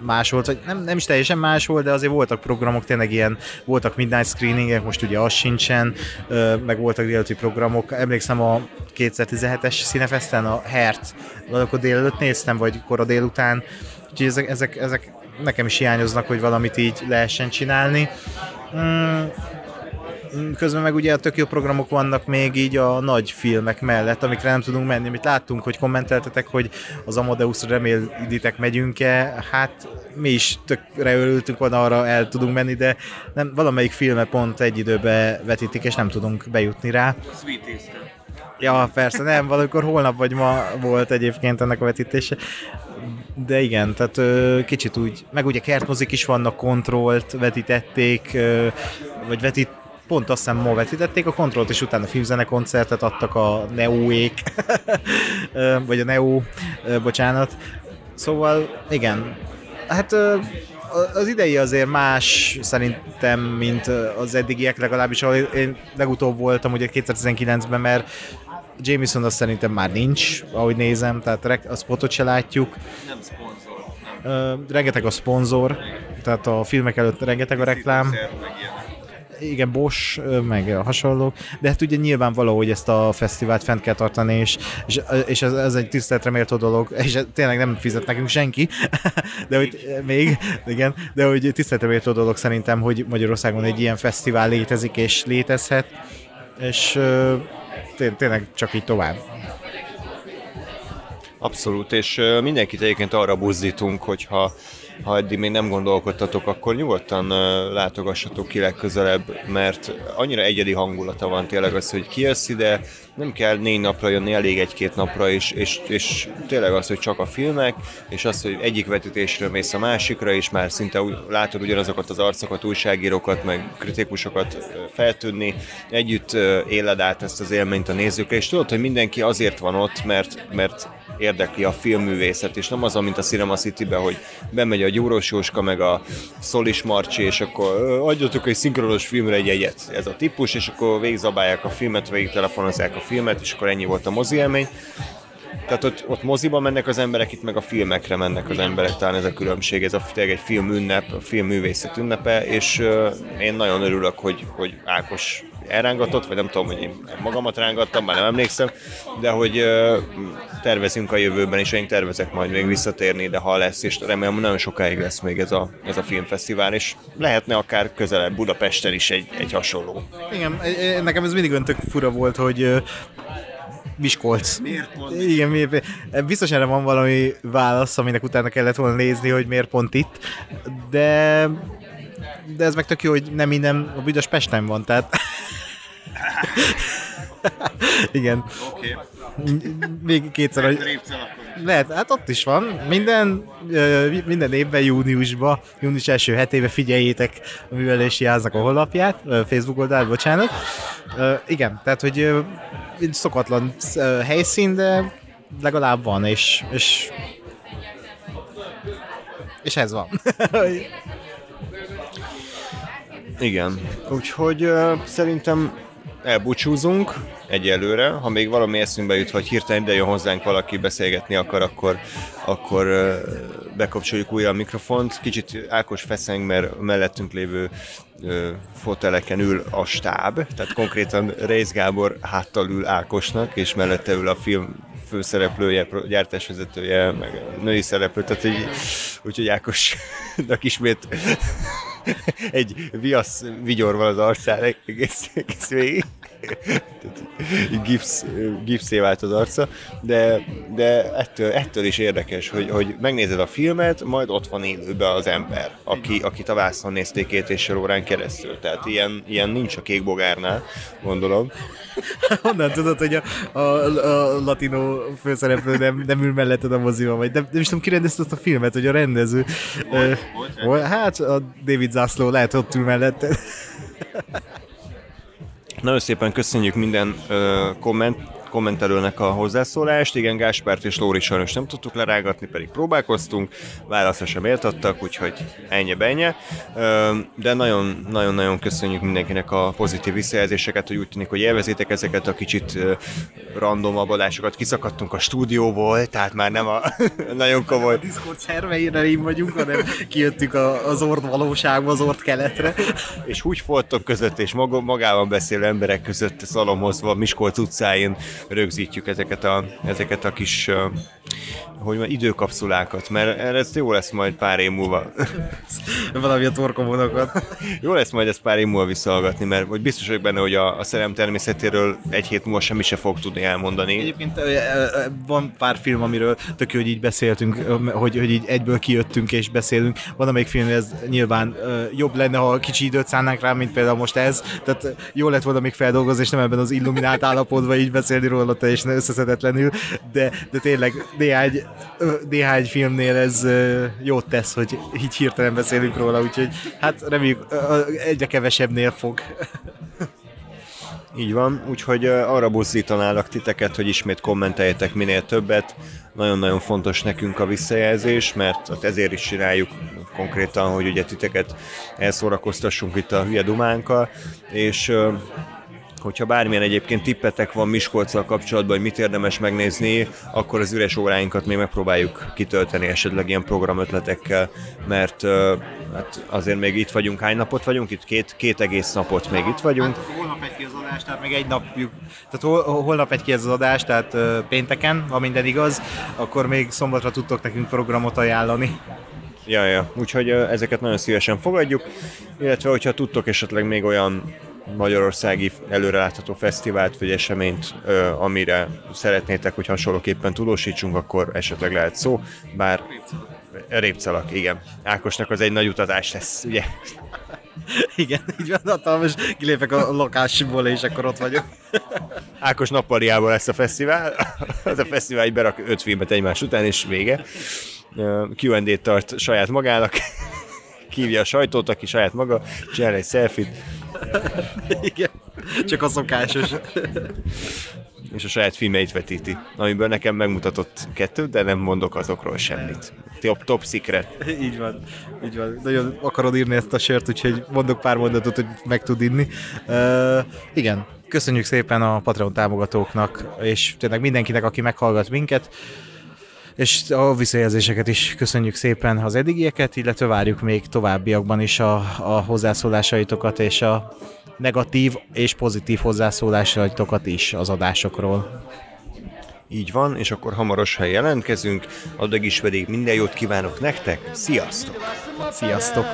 más volt, vagy nem, nem is teljesen más volt, de azért voltak programok, tényleg ilyen, voltak midnight screeningek, most ugye az sincsen, meg voltak délután programok. Emlékszem a 2017-es színefesten a Hert, akkor délelőtt néztem, vagy kora délután, úgyhogy ezek, ezek, ezek nekem is hiányoznak, hogy valamit így lehessen csinálni. Mm, Közben meg ugye a tök jó programok vannak még így a nagy filmek mellett, amikre nem tudunk menni. Mit láttunk, hogy kommenteltetek, hogy az Amadeus remélitek megyünk-e, hát mi is tökre örültünk volna arra el tudunk menni, de nem, valamelyik filmet pont egy időbe vetítik, és nem tudunk bejutni rá. Ja, persze, nem, valamikor holnap vagy ma volt egyébként ennek a vetítése. De igen, tehát ö, kicsit úgy, meg ugye kertmozik is vannak, kontrollt vetítették, ö, vagy vetít, pont azt hiszem ma vetítették a kontrollt, és utána filmzene koncertet adtak a Neoék, (laughs) vagy a Neo, bocsánat. Szóval igen, hát az idei azért más szerintem, mint az eddigiek, legalábbis ahol én legutóbb voltam ugye 2019-ben, mert Jameson azt szerintem már nincs, ahogy nézem, tehát a spotot se látjuk. Nem szponzor. Nem. rengeteg a szponzor, tehát a filmek előtt rengeteg a reklám igen, Bosch, meg hasonlók, de hát ugye nyilván valahogy ezt a fesztivált fent kell tartani, és, és, és ez, ez egy tiszteletre méltó dolog, (laughs) és tényleg nem fizet nekünk senki, (laughs) de hogy még, igen, de hogy tiszteletre méltó dolog szerintem, hogy Magyarországon egy ilyen fesztivál létezik és létezhet, és tényleg csak így tovább. Abszolút, és mindenkit egyébként arra buzdítunk, hogyha ha eddig még nem gondolkodtatok, akkor nyugodtan látogassatok ki legközelebb, mert annyira egyedi hangulata van tényleg az, hogy kijössz ide, nem kell négy napra jönni, elég egy-két napra, és, és, és tényleg az, hogy csak a filmek, és az, hogy egyik vetítésről mész a másikra, és már szinte látod ugyanazokat az arcokat, újságírókat, meg kritikusokat feltűnni, együtt éled át ezt az élményt a nézőkre, és tudod, hogy mindenki azért van ott, mert, mert érdekli a filmművészet, és nem az, mint a Cinema city hogy bemegy a Gyúrós Jóska, meg a Szolis Marcsi, és akkor adjatok egy szinkronos filmre egy jegyet. Ez a típus, és akkor végigzabálják a filmet, végig telefonozzák a filmet, és akkor ennyi volt a mozi élmény. Tehát ott, ott moziba mennek az emberek, itt meg a filmekre mennek az emberek, talán ez a különbség, ez a tényleg egy film ünnep, a film művészet ünnepe, és uh, én nagyon örülök, hogy, hogy Ákos elrángatott, vagy nem tudom, hogy én magamat rángattam, már nem emlékszem, de hogy uh, tervezünk a jövőben, és én tervezek majd még visszatérni, de ha lesz, és remélem, nagyon sokáig lesz még ez a, ez a filmfesztivál, és lehetne akár közelebb Budapesten is egy, egy hasonló. Igen, nekem ez mindig öntök fura volt, hogy Miskolc. Miért pont? Igen, miért? Biztos erre van valami válasz, aminek utána kellett volna nézni, hogy miért pont itt, de de ez meg tök jó, hogy nem minden, a büdös Pesten van, tehát... (laughs) Igen. Oké. Még kétszer, hogy... Lehet, hát ott is van. Minden, minden évben júniusban, június első hetébe figyeljétek a művelési háznak a honlapját, Facebook oldal, bocsánat. Igen, tehát, hogy szokatlan helyszín, de legalább van, és, és és ez van. Igen, úgyhogy uh, szerintem elbúcsúzunk egyelőre. Ha még valami eszünkbe jut, vagy hirtelen ide jön hozzánk valaki beszélgetni akar, akkor, akkor bekapcsoljuk újra a mikrofont. Kicsit Ákos feszeng, mert mellettünk lévő foteleken ül a stáb, tehát konkrétan Rész Gábor háttal ül Ákosnak, és mellette ül a film főszereplője, gyártásvezetője, meg női szereplő, tehát így, úgyhogy Ákosnak ismét egy viasz vigyor van az arcán egész, egész végig. (laughs) gipsz, gipszé vált az arca, de, de ettől, ettől is érdekes, hogy, hogy megnézed a filmet, majd ott van élőben az ember, aki, akit a vászon nézték két és órán keresztül. Tehát ilyen, ilyen nincs a kék bogárnál, gondolom. (laughs) Honnan tudod, hogy a, a, a latino főszereplő nem, nem ül melletted a moziban, vagy nem, nem is tudom, ki rendezte azt a filmet, hogy a rendező. Volt, uh, volt, hát a David Zászló lehet ott ül melletted. (laughs) Nagyon szépen köszönjük minden uh, komment, kommentelőnek a hozzászólást. Igen, Gáspárt és Lóri sajnos nem tudtuk lerágatni, pedig próbálkoztunk, válaszra sem éltattak, úgyhogy ennyi benye. De nagyon-nagyon köszönjük mindenkinek a pozitív visszajelzéseket, hogy úgy tűnik, hogy élvezétek ezeket a kicsit random adásokat. Kiszakadtunk a stúdióból, tehát már nem a (laughs) nagyon komoly... A Discord szerveire vagyunk, hanem kijöttük az ord valóságba, az ord keletre. És úgy foltok között, és magában beszélő emberek között szalomhozva Miskolc utcáin rögzítjük ezeket a, ezeket a kis hogy van, időkapszulákat, mert ez jó lesz majd pár év múlva. (laughs) Valami a torkomonokat. (laughs) jó lesz majd ezt pár év múlva visszahallgatni, mert hogy biztos vagyok benne, hogy a, a szerelem természetéről egy hét múlva semmi se fog tudni elmondani. Egyébként van pár film, amiről tök jó, hogy így beszéltünk, hogy, hogy így egyből kijöttünk és beszélünk. Van amelyik film, ez nyilván jobb lenne, ha kicsi időt szánnánk rá, mint például most ez. Tehát jó lett volna még feldolgozni, és nem ebben az illuminált állapotban így beszélni róla teljesen összeszedetlenül, de, de tényleg néhány néhány filmnél ez jót tesz, hogy így hirtelen beszélünk róla, úgyhogy hát reméljük egyre kevesebbnél fog. Így van, úgyhogy arra buzdítanálak titeket, hogy ismét kommenteljetek minél többet. Nagyon-nagyon fontos nekünk a visszajelzés, mert ezért is csináljuk konkrétan, hogy ugye titeket elszórakoztassunk itt a hülye dumánkkal, és Hogyha bármilyen egyébként tippetek van Miskolccal kapcsolatban, hogy mit érdemes megnézni, akkor az üres óráinkat még megpróbáljuk kitölteni esetleg ilyen programötletekkel, mert hát azért még itt vagyunk. Hány napot vagyunk? Itt két, két egész napot még itt vagyunk. Hát, holnap egy ki az adás, tehát még egy napjuk. Tehát hol, holnap egy ki az adás, tehát pénteken, ha minden igaz, akkor még szombatra tudtok nekünk programot ajánlani. Ja, ja, úgyhogy ezeket nagyon szívesen fogadjuk, illetve hogyha tudtok esetleg még olyan magyarországi előrelátható fesztivált vagy eseményt, amire szeretnétek, hogy hasonlóképpen tudósítsunk, akkor esetleg lehet szó, bár Répcalak, igen. Ákosnak az egy nagy utazás lesz, ugye? (laughs) Igen, így van, hatalmas, kilépek a lakásból, és akkor ott vagyok. (laughs) Ákos nappaliából lesz a fesztivál. Az a fesztivál így berak öt filmet egymás után, és vége. Q&A-t tart saját magának. Kívja a sajtót, aki saját maga, csinál egy selfie Igen, csak a szokásos. És a saját filmeit vetíti, amiből nekem megmutatott kettő, de nem mondok azokról semmit. Top, top secret. Így van, így van. Nagyon akarod írni ezt a sört, úgyhogy mondok pár mondatot, hogy meg tud inni. Uh, igen, Köszönjük szépen a Patreon támogatóknak, és tényleg mindenkinek, aki meghallgat minket, és a visszajelzéseket is köszönjük szépen az eddigieket, illetve várjuk még továbbiakban is a, a hozzászólásaitokat és a negatív és pozitív hozzászólásaitokat is az adásokról. Így van, és akkor hamarosan jelentkezünk, addig is pedig minden jót kívánok nektek, sziasztok! Sziasztok!